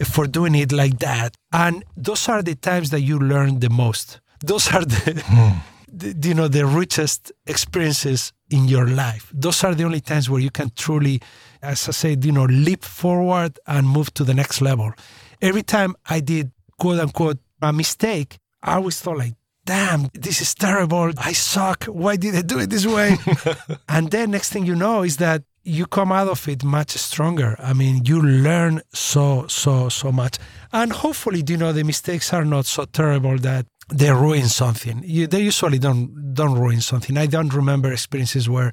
For doing it like that. And those are the times that you learn the most. Those are the, mm. the, you know the richest experiences in your life. Those are the only times where you can truly, as I said, you know, leap forward and move to the next level. Every time I did quote unquote a mistake, I always thought like, damn, this is terrible. I suck. Why did I do it this way? and then next thing you know is that you come out of it much stronger. I mean, you learn so, so, so much. And hopefully, you know, the mistakes are not so terrible that they ruin something. You, they usually don't don't ruin something. I don't remember experiences where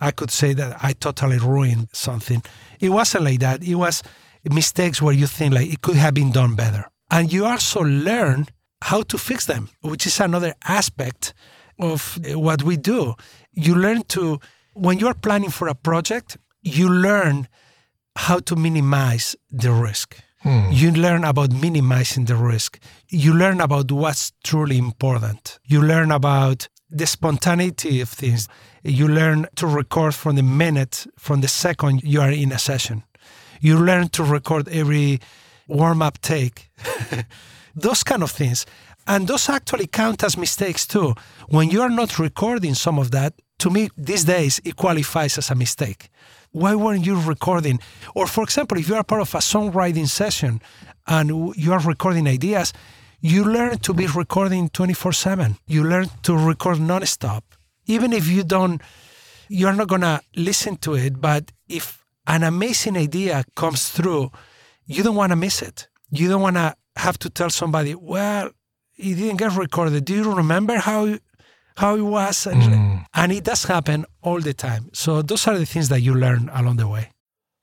I could say that I totally ruined something. It wasn't like that. It was mistakes where you think like it could have been done better. And you also learn how to fix them, which is another aspect of what we do. You learn to when you are planning for a project, you learn how to minimize the risk. Hmm. You learn about minimizing the risk. You learn about what's truly important. You learn about the spontaneity of things. You learn to record from the minute, from the second you are in a session. You learn to record every warm up take. Those kind of things. And those actually count as mistakes too. When you are not recording some of that, to me, these days, it qualifies as a mistake. Why weren't you recording? Or, for example, if you are part of a songwriting session and you are recording ideas, you learn to be recording 24 7. You learn to record nonstop. Even if you don't, you're not going to listen to it, but if an amazing idea comes through, you don't want to miss it. You don't want to have to tell somebody, well, it didn't get recorded. Do you remember how how it was. And, mm. and it does happen all the time. So those are the things that you learn along the way.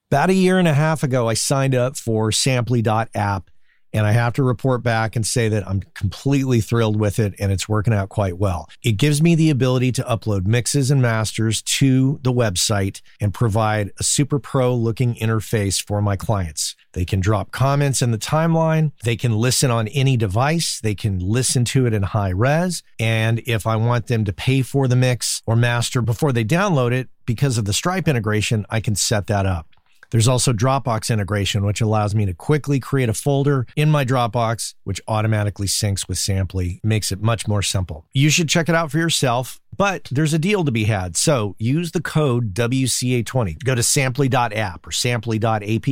About a year and a half ago, I signed up for Samply.app and I have to report back and say that I'm completely thrilled with it and it's working out quite well. It gives me the ability to upload mixes and masters to the website and provide a super pro looking interface for my clients. They can drop comments in the timeline. They can listen on any device. They can listen to it in high res. And if I want them to pay for the mix or master before they download it, because of the Stripe integration, I can set that up. There's also Dropbox integration, which allows me to quickly create a folder in my Dropbox, which automatically syncs with Samply, makes it much more simple. You should check it out for yourself, but there's a deal to be had. So use the code WCA20. Go to samply.app or samply.app,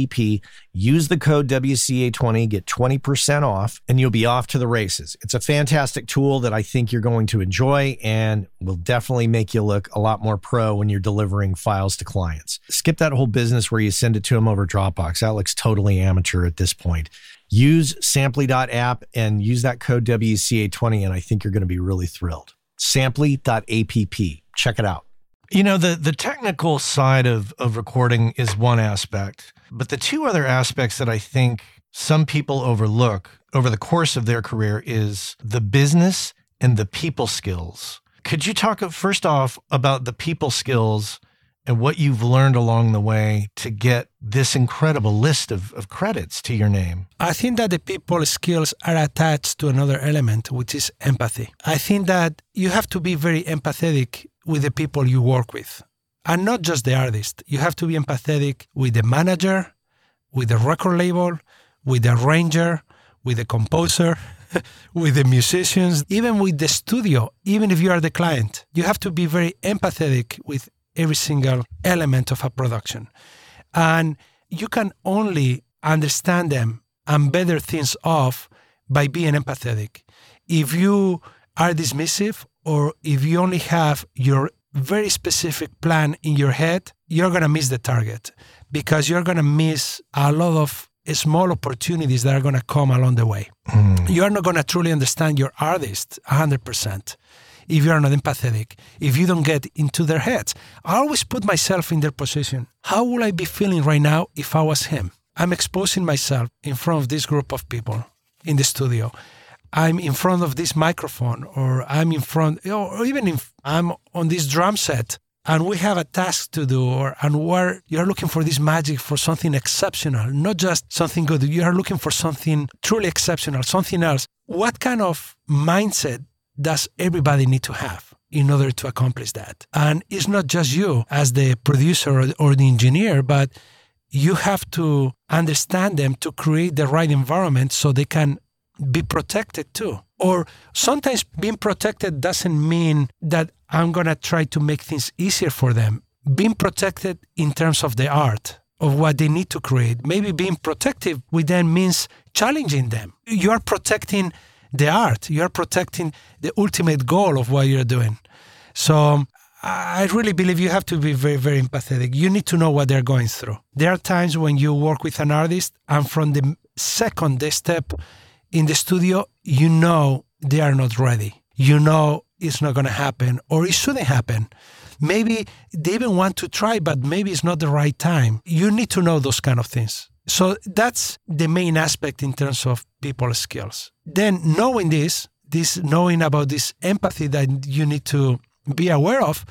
use the code WCA20, get 20% off, and you'll be off to the races. It's a fantastic tool that I think you're going to enjoy and will definitely make you look a lot more pro when you're delivering files to clients. Skip that whole business where you send it to them over Dropbox. That looks totally amateur at this point. Use samply.app and use that code WCA20, and I think you're going to be really thrilled. Samply.app. Check it out. You know, the, the technical side of, of recording is one aspect, but the two other aspects that I think some people overlook over the course of their career is the business and the people skills. Could you talk first off about the people skills and what you've learned along the way to get this incredible list of, of credits to your name? I think that the people skills are attached to another element, which is empathy. I think that you have to be very empathetic with the people you work with, and not just the artist. You have to be empathetic with the manager, with the record label, with the arranger, with the composer, with the musicians, even with the studio, even if you are the client. You have to be very empathetic with every single element of a production. And you can only understand them and better things off by being empathetic. If you are dismissive or if you only have your very specific plan in your head, you're going to miss the target because you're going to miss a lot of small opportunities that are going to come along the way. Mm. You're not going to truly understand your artist 100% if you are not empathetic, if you don't get into their heads. I always put myself in their position. How would I be feeling right now if I was him? I'm exposing myself in front of this group of people in the studio. I'm in front of this microphone, or I'm in front, or even if I'm on this drum set, and we have a task to do, or and where you're looking for this magic for something exceptional, not just something good. You are looking for something truly exceptional, something else. What kind of mindset does everybody need to have? in order to accomplish that. And it's not just you as the producer or, the engineer, but you have to understand them to create the right environment so they can be protected too. Or sometimes being protected doesn't mean that I'm going to try to make things easier for them. Being protected in terms of the art of what they need to create. Maybe being protective with them means challenging them. You are protecting the art, you are protecting the ultimate goal of what you're doing. So I really believe you have to be very, very empathetic. You need to know what they're going through. There are times when you work with an artist, and from the second they step in the studio, you know they are not ready. You know it's not going to happen, or it shouldn't happen. Maybe they even want to try, but maybe it's not the right time. You need to know those kind of things. So that's the main aspect in terms of people skills. Then knowing this, this knowing about this empathy that you need to be aware of,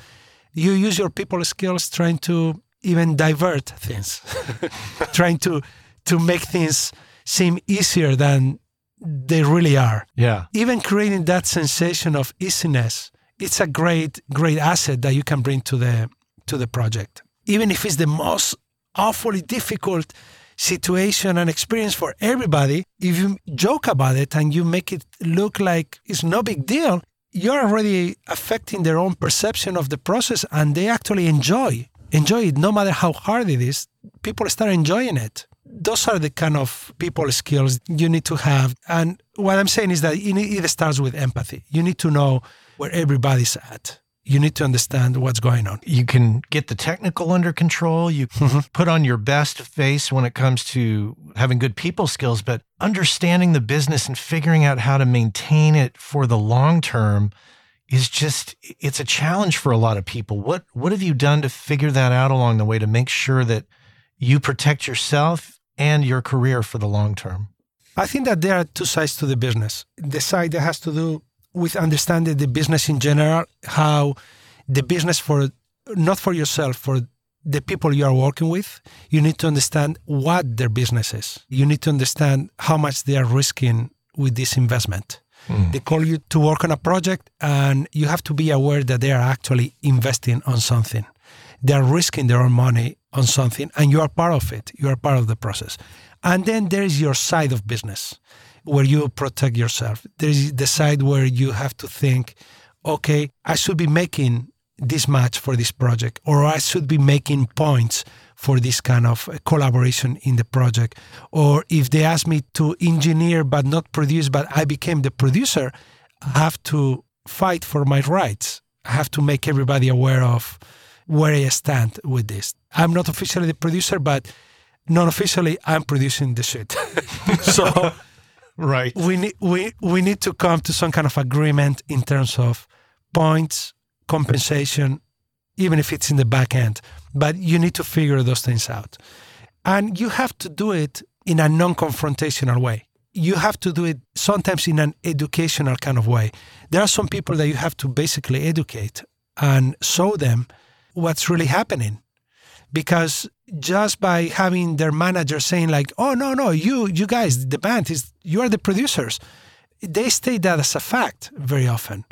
you use your people skills trying to even divert things, trying to to make things seem easier than they really are. Yeah. Even creating that sensation of easiness, it's a great great asset that you can bring to the to the project. Even if it's the most awfully difficult situation and experience for everybody, if you joke about it and you make it look like it's no big deal, you're already affecting their own perception of the process and they actually enjoy enjoy it. No matter how hard it is people start enjoying it. Those are the kind of people skills you need to have. And what i'm saying is that it starts with empathy. You need to know where everybody's at you need to understand what's going on. You can get the technical under control. You mm-hmm. put on your best face when it comes to having good people skills, but understanding the business and figuring out how to maintain it for the long term is just it's a challenge for a lot of people. What what have you done to figure that out along the way to make sure that you protect yourself and your career for the long term? I think that there are two sides to the business. The side that has to do with understanding the business in general, how the business for not for yourself, for the people you are working with, you need to understand what their business is. You need to understand how much they are risking with this investment. Mm. They call you to work on a project, and you have to be aware that they are actually investing on something. They are risking their own money on something, and you are part of it. You are part of the process. And then there is your side of business where you protect yourself. There's the side where you have to think, okay, I should be making this much for this project, or I should be making points for this kind of uh, collaboration in the project. Or if they ask me to engineer but not produce, but I became the producer, I have to fight for my rights. I have to make everybody aware of where I stand with this. I'm not officially the producer, but non officially, I'm producing the shit. so right. We need we we need to come to some kind of agreement in terms of points, compensation, even if it's in the back end. But you need to figure those things out, and you have to do it in a non-confrontational way. You have to do it sometimes in an educational kind of way. There are some people that you have to basically educate and show them what's really happening because just by having their manager saying like oh no no you you guys the band is you are the producers they state that as a fact very often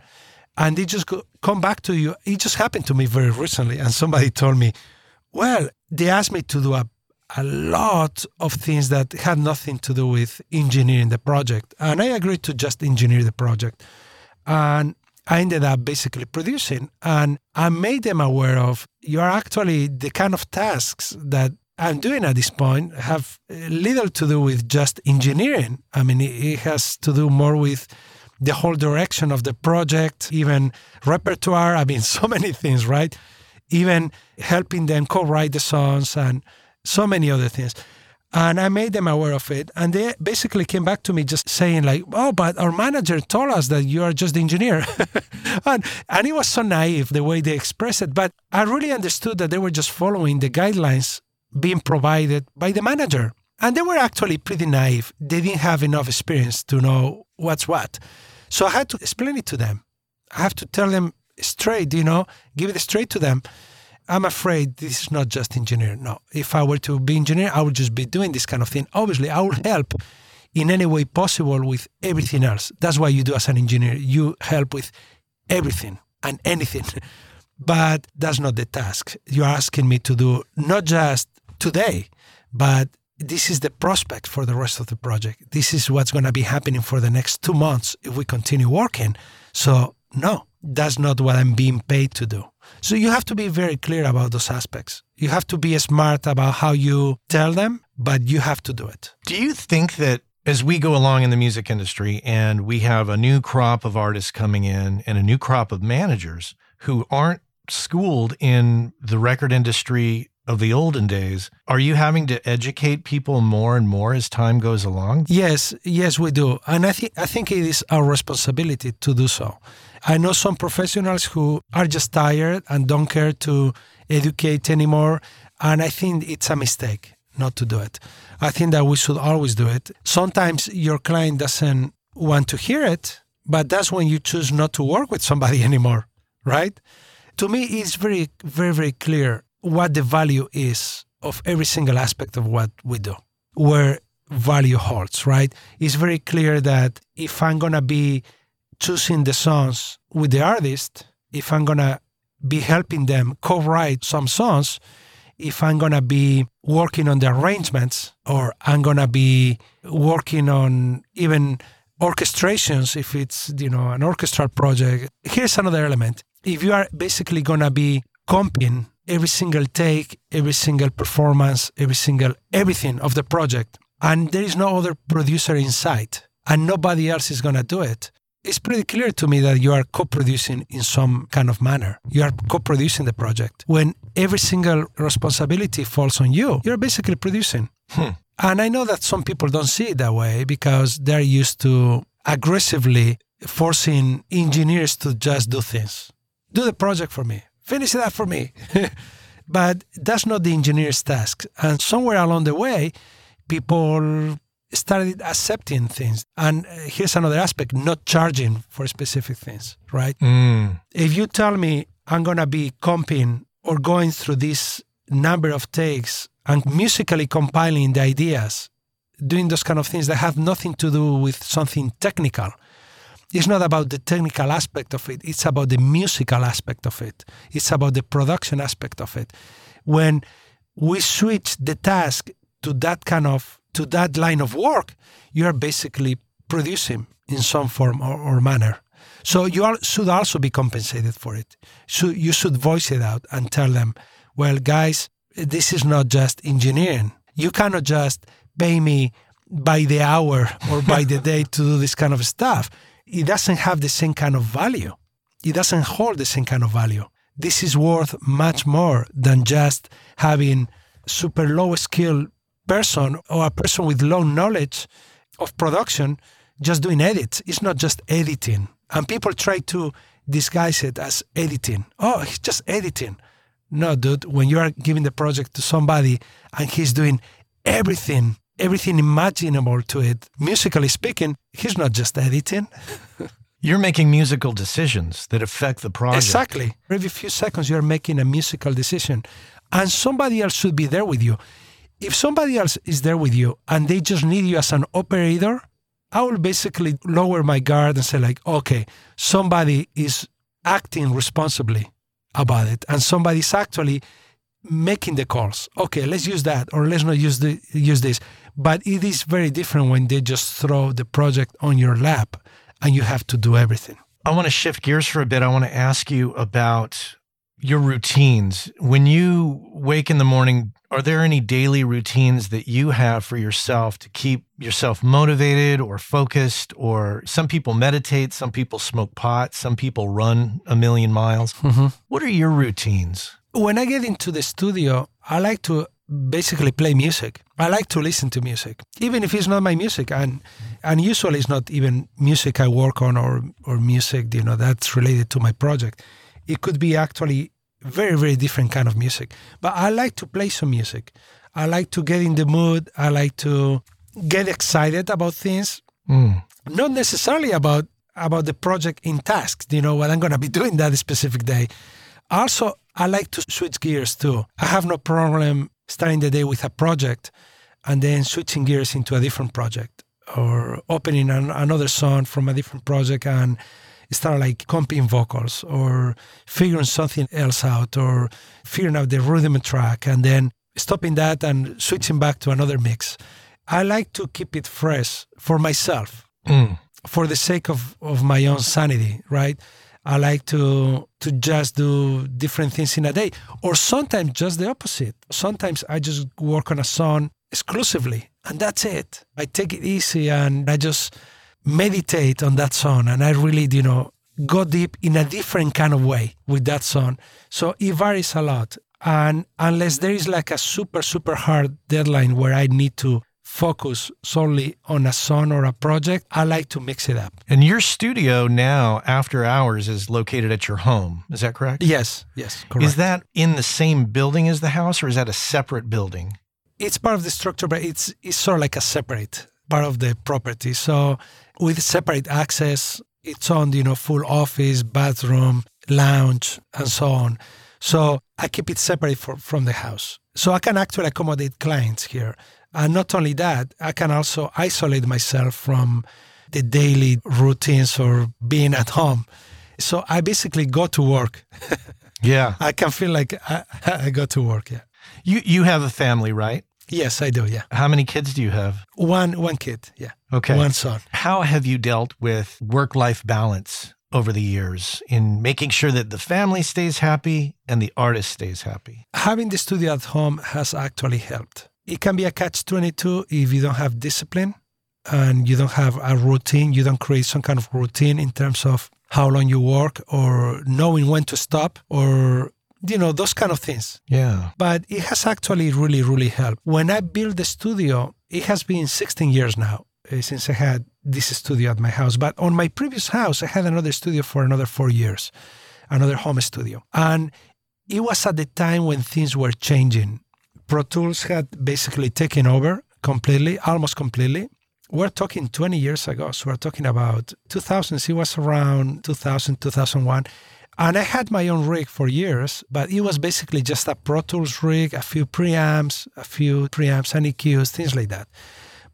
and they just go, come back to you it just happened to me very recently and somebody told me well they asked me to do a, a lot of things that had nothing to do with engineering the project. And I agreed to just engineer the project. And I ended up basically producing. And I made them aware of you are actually the kind of tasks that I'm doing at this point have little to do with just engineering. I mean, it has to do more with the whole direction of the project, even repertoire. I mean, so many things, right? Even helping them co write the songs and so many other things. And I made them aware of it. And they basically came back to me just saying, like, oh, but our manager told us that you are just the engineer. and, and it was so naive the way they expressed it. But I really understood that they were just following the guidelines being provided by the manager. And they were actually pretty naive. They didn't have enough experience to know what's what. So I had to explain it to them. I have to tell them straight, you know, give it straight to them. I'm afraid this is not just engineer. No, if I were to be engineer, I would just be doing this kind of thing. Obviously, I will help in any way possible with everything else. That's why you do as an engineer. You help with everything and anything. But that's not the task. You're asking me to do not just today, but this is the prospect for the rest of the project. This is what's going to be happening for the next two months if we continue working. So, no, that's not what I'm being paid to do. So you have to be very clear about those aspects. You have to be smart about how you tell them, but you have to do it. Do you think that as we go along in the music industry and we have a new crop of artists coming in and a new crop of managers who aren't schooled in the record industry of the olden days, are you having to educate people more and more as time goes along? Yes, yes, we do. And I think I think it is our responsibility to do so. I know some professionals who are just tired and don't care to educate anymore. And I think it's a mistake not to do it. I think that we should always do it. Sometimes your client doesn't want to hear it, but that's when you choose not to work with somebody anymore, right? To me, it's very, very, very clear what the value is of every single aspect of what we do, where value holds, right? It's very clear that if I'm going to be choosing the songs with the artist, if I'm gonna be helping them co-write some songs, if I'm gonna be working on the arrangements, or I'm gonna be working on even orchestrations, if it's you know an orchestral project. Here's another element: if you are basically gonna be comping every single take, every single performance, every single everything of the project, and there is no other producer in sight, and nobody else is gonna do it, it's pretty clear to me that you are co-producing in some kind of manner. You are co-producing the project. When every single responsibility falls on you, you're basically producing. Hmm. And I know that some people don't see it that way because they're used to aggressively forcing engineers to just do things. Do the project for me. Finish up for me. but that's not the engineer's task. And somewhere along the way, people started accepting things. And uh, here's another aspect not charging for specific things, right? Mm. If you tell me I'm going to be comping or going through this number of takes and musically compiling the ideas, doing those kind of things that have nothing to do with something technical. It's not about the technical aspect of it, it's about the musical aspect of it, it's about the production aspect of it. When we switch the task to that kind of to that line of work, you are basically producing in some form or, or manner. So you are, should also be compensated for it. So you should voice it out and tell them, well, guys, this is not just engineering. You cannot just pay me by the hour or by the day to do this kind of stuff. It doesn't have the same kind of value. It doesn't hold the same kind of value. This is worth much more than just having super low skill person or a person with low knowledge of production just doing edits. It's not just editing. And people try to disguise it as editing. Oh, he's just editing. No, dude, when you are giving the project to somebody and he's doing everything, everything imaginable to it, musically speaking, he's not just editing. You're making musical decisions that affect the project. Exactly. Every few seconds, you're making a musical decision, and somebody else should be there with you if somebody else is there with you and they just need you as an operator, I will basically lower my guard and say, like, okay, somebody is acting responsibly about it and somebody's actually making the calls. Okay, let's use that or let's not use the use this. But it is very different when they just throw the project on your lap and you have to do everything. I want to shift gears for a bit. I want to ask you about your routines. When you wake in the morning, are there any daily routines that you have for yourself to keep yourself motivated or focused? Or some people meditate, some people smoke pot, some people run a million miles. Mm-hmm. What are your routines? When I get into the studio, I like to basically play music. I like to listen to music, even if it's not my music, and and usually it's not even music I work on or or music you know that's related to my project. It could be actually very very different kind of music, but I like to play some music. I like to get in the mood. I like to get excited about things, Mm. not necessarily about about the project in tasks. You know what I'm going to be doing that specific day. Also, I like to switch gears too. I have no problem starting the day with a project and then switching gears into a different project or opening an, another song from a different project and start like comping vocals or figuring something else out or figuring out the rhythm track and then stopping that and switching back to another mix. I like to keep it fresh for myself Mm. for the sake of, of my own sanity, right? I like to to just do different things in a day, or sometimes just the opposite. Sometimes I just work on a song exclusively, and that's it. I take it easy and I just meditate on that song, and I really, you know, go deep in a different kind of way with that song. So it varies a lot, and unless there is like a super super hard deadline where I need to focus solely on a song or a project, I like to mix it up. And your studio now, after hours, is located at your home. Is that correct? Yes, yes, correct. Is that in the same building as the house, or is that a separate building? it's part of the structure, but it's it's sort of like a separate part of the property. So with separate access, it's on you know full office, bathroom, lounge, and so on. So I keep it separate for, from the house, so I can actually accommodate clients here. And not only that, I can also isolate myself from the daily routines or being at home. So I basically go to work. Yeah. I can feel like I, I go to work. Yeah. You you have a family, right? Yes, I do. Yeah. How many kids do you have? One one kid. Yeah. Okay. One son. How have you dealt with work life balance over the years in making sure that the family stays happy and the artist stays happy? Having the studio at home has actually helped. It can be a catch 22 if you don't have discipline and you don't have a routine, you don't create some kind of routine in terms of how long you work or knowing when to stop or you know those kind of things. Yeah. but it has actually really really helped. When i built the studio it has been 16 years now uh, since i had this studio at my house. But on my previous house i had another studio for another four years another home studio. And it was at the time when things were changing pro tools had basically taken over completely almost completely we're talking 20 years ago so we're talking about 2000 it was around 2000 2001 and I had my own rig for years, but it was basically just a Pro Tools rig, a few preamps, a few preamps and EQs, things like that.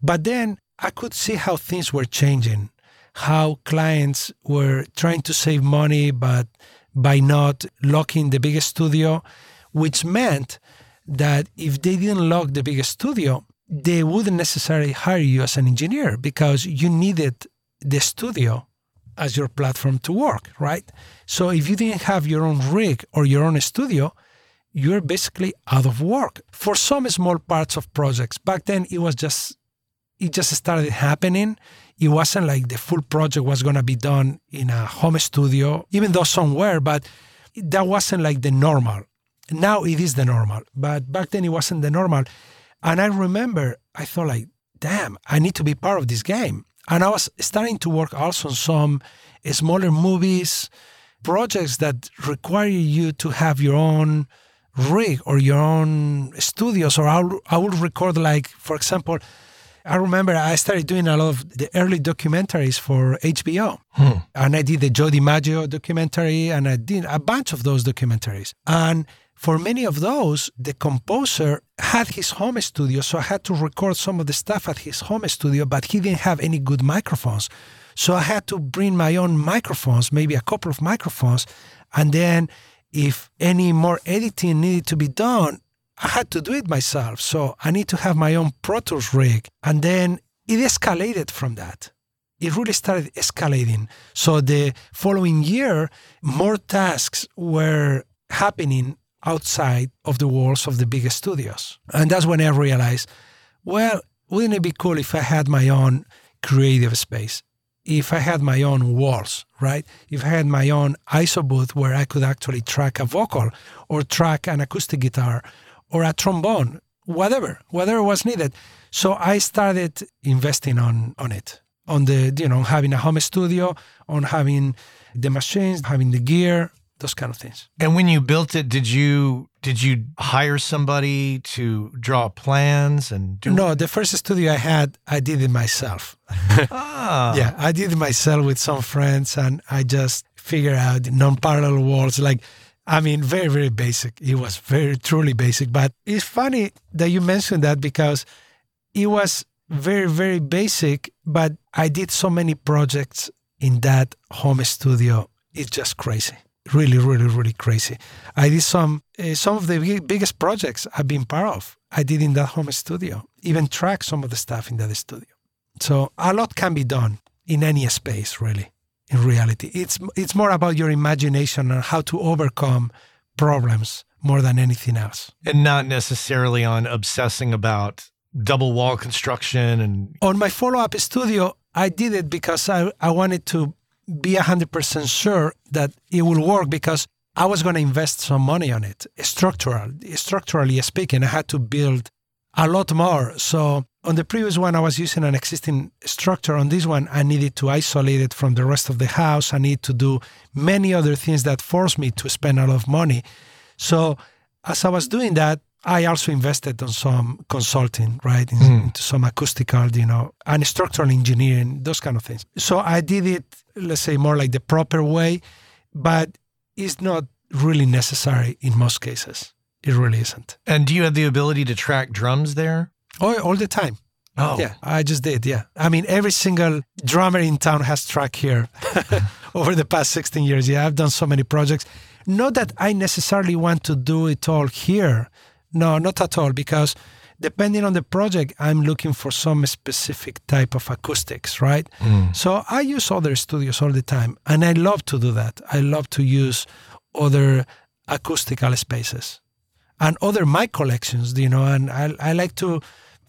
But then I could see how things were changing, how clients were trying to save money, but by not locking the biggest studio, which meant that if they didn't lock the biggest studio, they wouldn't necessarily hire you as an engineer because you needed the studio as your platform to work, right? So if you didn't have your own rig or your own studio, you're basically out of work for some small parts of projects. Back then, it was just it just started happening. It wasn't like the full project was going to be done in a home studio, even though some were, but that wasn't like the normal. Now it is the normal, but back then it wasn't the normal. And I remember I thought like, damn, I need to be part of this game. And I was starting to work also on some smaller movies, projects that require you to have your own rig or your own studios. Or I would, I would record, like, for example, I remember I started doing a lot of the early documentaries for HBO. Hmm. And I did the Joe DiMaggio documentary and I did a bunch of those documentaries. And for many of those, the composer had his home studio, so I had to record some of the stuff at his home studio, but he didn't have any good microphones. So I had to bring my own microphones, maybe a couple of microphones, and then if any more editing needed to be done, I had to do it myself. So I need to have my own Pro Tools rig. And then it escalated from that. It really started escalating. So the following year, more tasks were happening outside of the walls of the big studios. And that's when I realized, well, wouldn't it be cool if I had my own creative space? If I had my own walls, right? If I had my own ISO booth where I could actually track a vocal or track an acoustic guitar or a trombone, whatever, whatever was needed. So I started investing on on it, on the you know having a home studio, on having the machines, having the gear, those kind of things. And when you built it, did you did you hire somebody to draw plans and do No, the first studio I had, I did it myself. Ah. Yeah, I did it myself with some friends, and I just figured out non-parallel walls. Like, I mean, very very basic. It was very truly basic. But it's funny that you mentioned that because it was very very basic. But I did so many projects in that home studio. It's just crazy really, really, really crazy. I did some uh, some of the big, biggest projects I've been part of. I did in that home studio. Even track some of the stuff in that studio. So a lot can be done in any space, really. In reality, it's it's more about your imagination and how to overcome problems more than anything else. And not necessarily on obsessing about double wall construction and on my follow-up studio i did it because i, I wanted to be 100% sure that it will work because I was going to invest some money on it. Structural, structurally speaking, I had to build a lot more. So on the previous one, I was using an existing structure. On this one, I needed to isolate it from the rest of the house. I need to do many other things that forced me to spend a lot of money. So as I was doing that, I also invested on some consulting, right, in, mm. into some acoustical, you know, and structural engineering, those kind of things. So I did it, let's say, more like the proper way, but it's not really necessary in most cases. It really isn't. And do you have the ability to track drums there? Oh, all the time. Oh, yeah, I just did. Yeah, I mean, every single drummer in town has track here over the past 16 years. Yeah, I've done so many projects. Not that I necessarily want to do it all here no, not at all, because depending on the project, I'm looking for some specific type of acoustics, right? Mm. So I use other studios all the time, and I love to do that. I love to use other acoustical spaces and other mic collections, you know, and I, I like to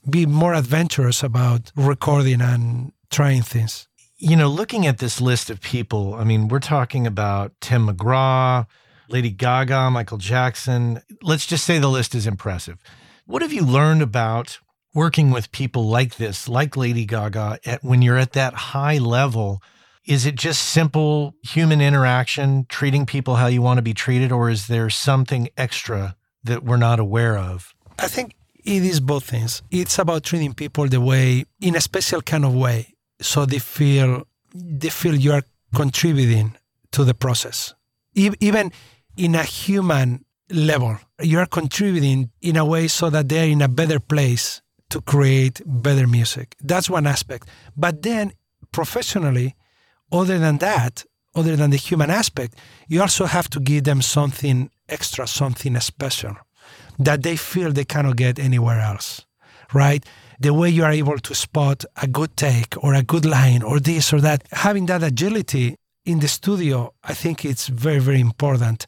be more adventurous about recording and trying things. You know, looking at this list of people, I mean, we're talking about Tim McGraw, Lady Gaga, Michael Jackson. Let's just say the list is impressive. What have you learned about working with people like this, like Lady Gaga, at, when you're at that high level? Is it just simple human interaction, treating people how you want to be treated, or is there something extra that we're not aware of? I think it is both things. It's about treating people the way, in a special kind of way, so they feel they feel you are contributing to the process. Even in a human level. You're contributing in a way so that they're in a better place to create better music. That's one aspect. But then professionally, other than that, other than the human aspect, you also have to give them something extra, something special that they feel they cannot get anywhere else, right? The way you are able to spot a good take or a good line or this or that, having that agility in the studio, I think it's very, very important.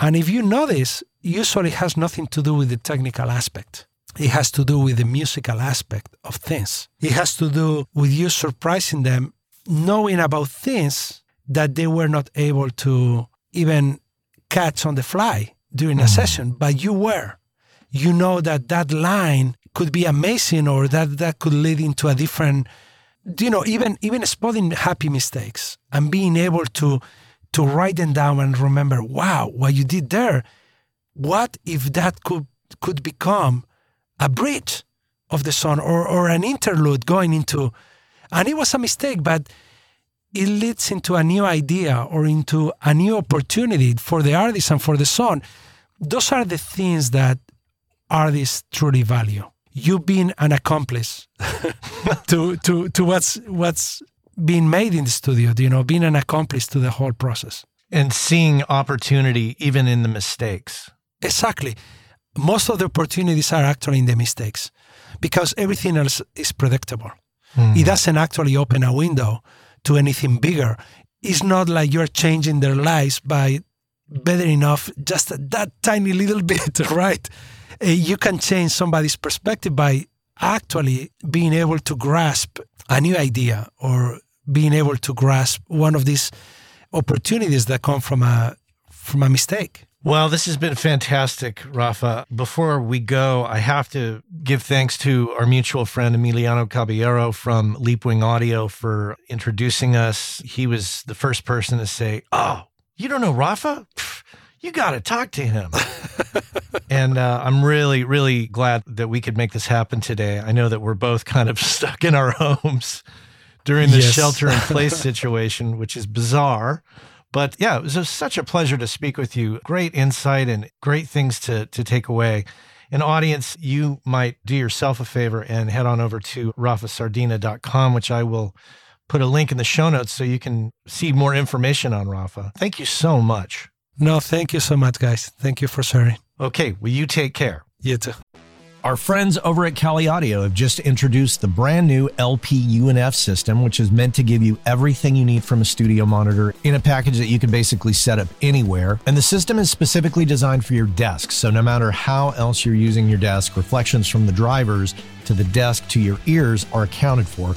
And if you notice, usually it has nothing to do with the technical aspect. It has to do with the musical aspect of things. It has to do with you surprising them, knowing about things that they were not able to even catch on the fly during a mm. session, but you were. You know that that line could be amazing or that that could lead into a different you know even even spotting happy mistakes and being able to to write them down and remember wow what you did there what if that could could become a bridge of the song or, or an interlude going into and it was a mistake but it leads into a new idea or into a new opportunity for the artist and for the song those are the things that artists truly value you being an accomplice to to to what's what's being made in the studio. You know, being an accomplice to the whole process. And seeing opportunity even in the mistakes. Exactly. Most of the opportunities are actually in the mistakes because everything else is predictable. Hmm. It doesn't actually open a window to anything bigger. It's not like you're changing their lives by better enough just that tiny little bit, right? Uh, you can change somebody's perspective by actually being able to grasp a new idea or being able to grasp one of these opportunities that come from a from a mistake. Well, this has been fantastic, Rafa. Before we go, I have to give thanks to our mutual friend Emiliano Caballero from Leapwing Audio for introducing us. He was the first person to say, Oh, you don't know Rafa? Pff, You got to talk to him. and uh, I'm really, really glad that we could make this happen today. I know that we're both kind of stuck in our homes during the Yes. shelter in place situation, which is bizarre. But yeah, it was just such a pleasure to speak with you. Great insight and great things to, to take away. An audience, you might do yourself a favor and head on over to rafasardina.com, which I will put a link in the show notes so you can see more information on Rafa. Thank you so much. No, thank you so much, guys. Thank you for sharing. Okay, well, you take care. You too. Our friends over at Kali Audio have just introduced the brand new LP UNF system, which is meant to give you everything you need from a studio monitor in a package that you can basically set up anywhere. And the system is specifically designed for your desk. So no matter how else you're using your desk, reflections from the drivers to the desk to your ears are accounted for,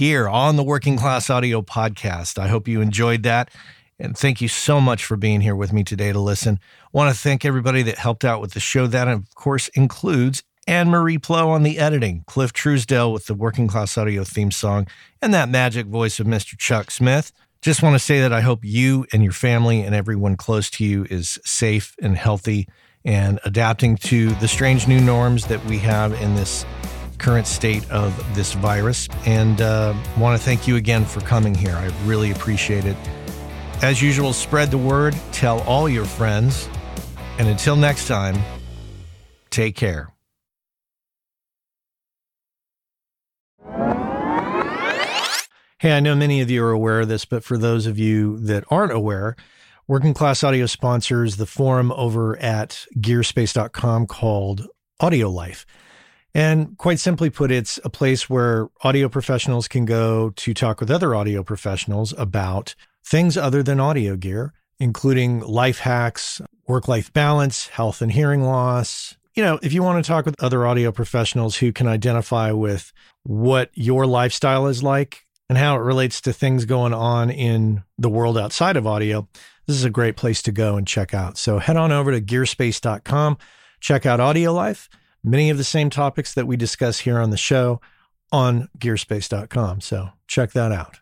here on the Working Class Audio Podcast. I hope you enjoyed that. And thank you so much for being here with me today to listen. want to thank everybody that helped out with the show. That, of course, includes Anne Marie Plo on the editing, Cliff Truesdell with the Working Class Audio theme song, and that magic voice of Mr. Chuck Smith. Just want to say that I hope you and your family and everyone close to you is safe and healthy and adapting to the strange new norms that we have in this current state of this virus. And uh, want to thank you again for coming here. I really appreciate it. As usual, spread the word, tell all your friends. And until next time, take care. Hey, I know many of you are aware of this, but for those of you that aren't aware, Working Class Audio sponsors the forum over at gearspace.com called Audio Life. And quite simply put, it's a place where audio professionals can go to talk with other audio professionals about things other than audio gear, including life hacks, work life balance, health and hearing loss. You know, if you want to talk with other audio professionals who can identify with what your lifestyle is like and how it relates to things going on in the world outside of audio, this is a great place to go and check out. So head on over to gearspace.com, check out Audio Life many of the same topics that we discuss here on the show on gearspace.com. So check that out.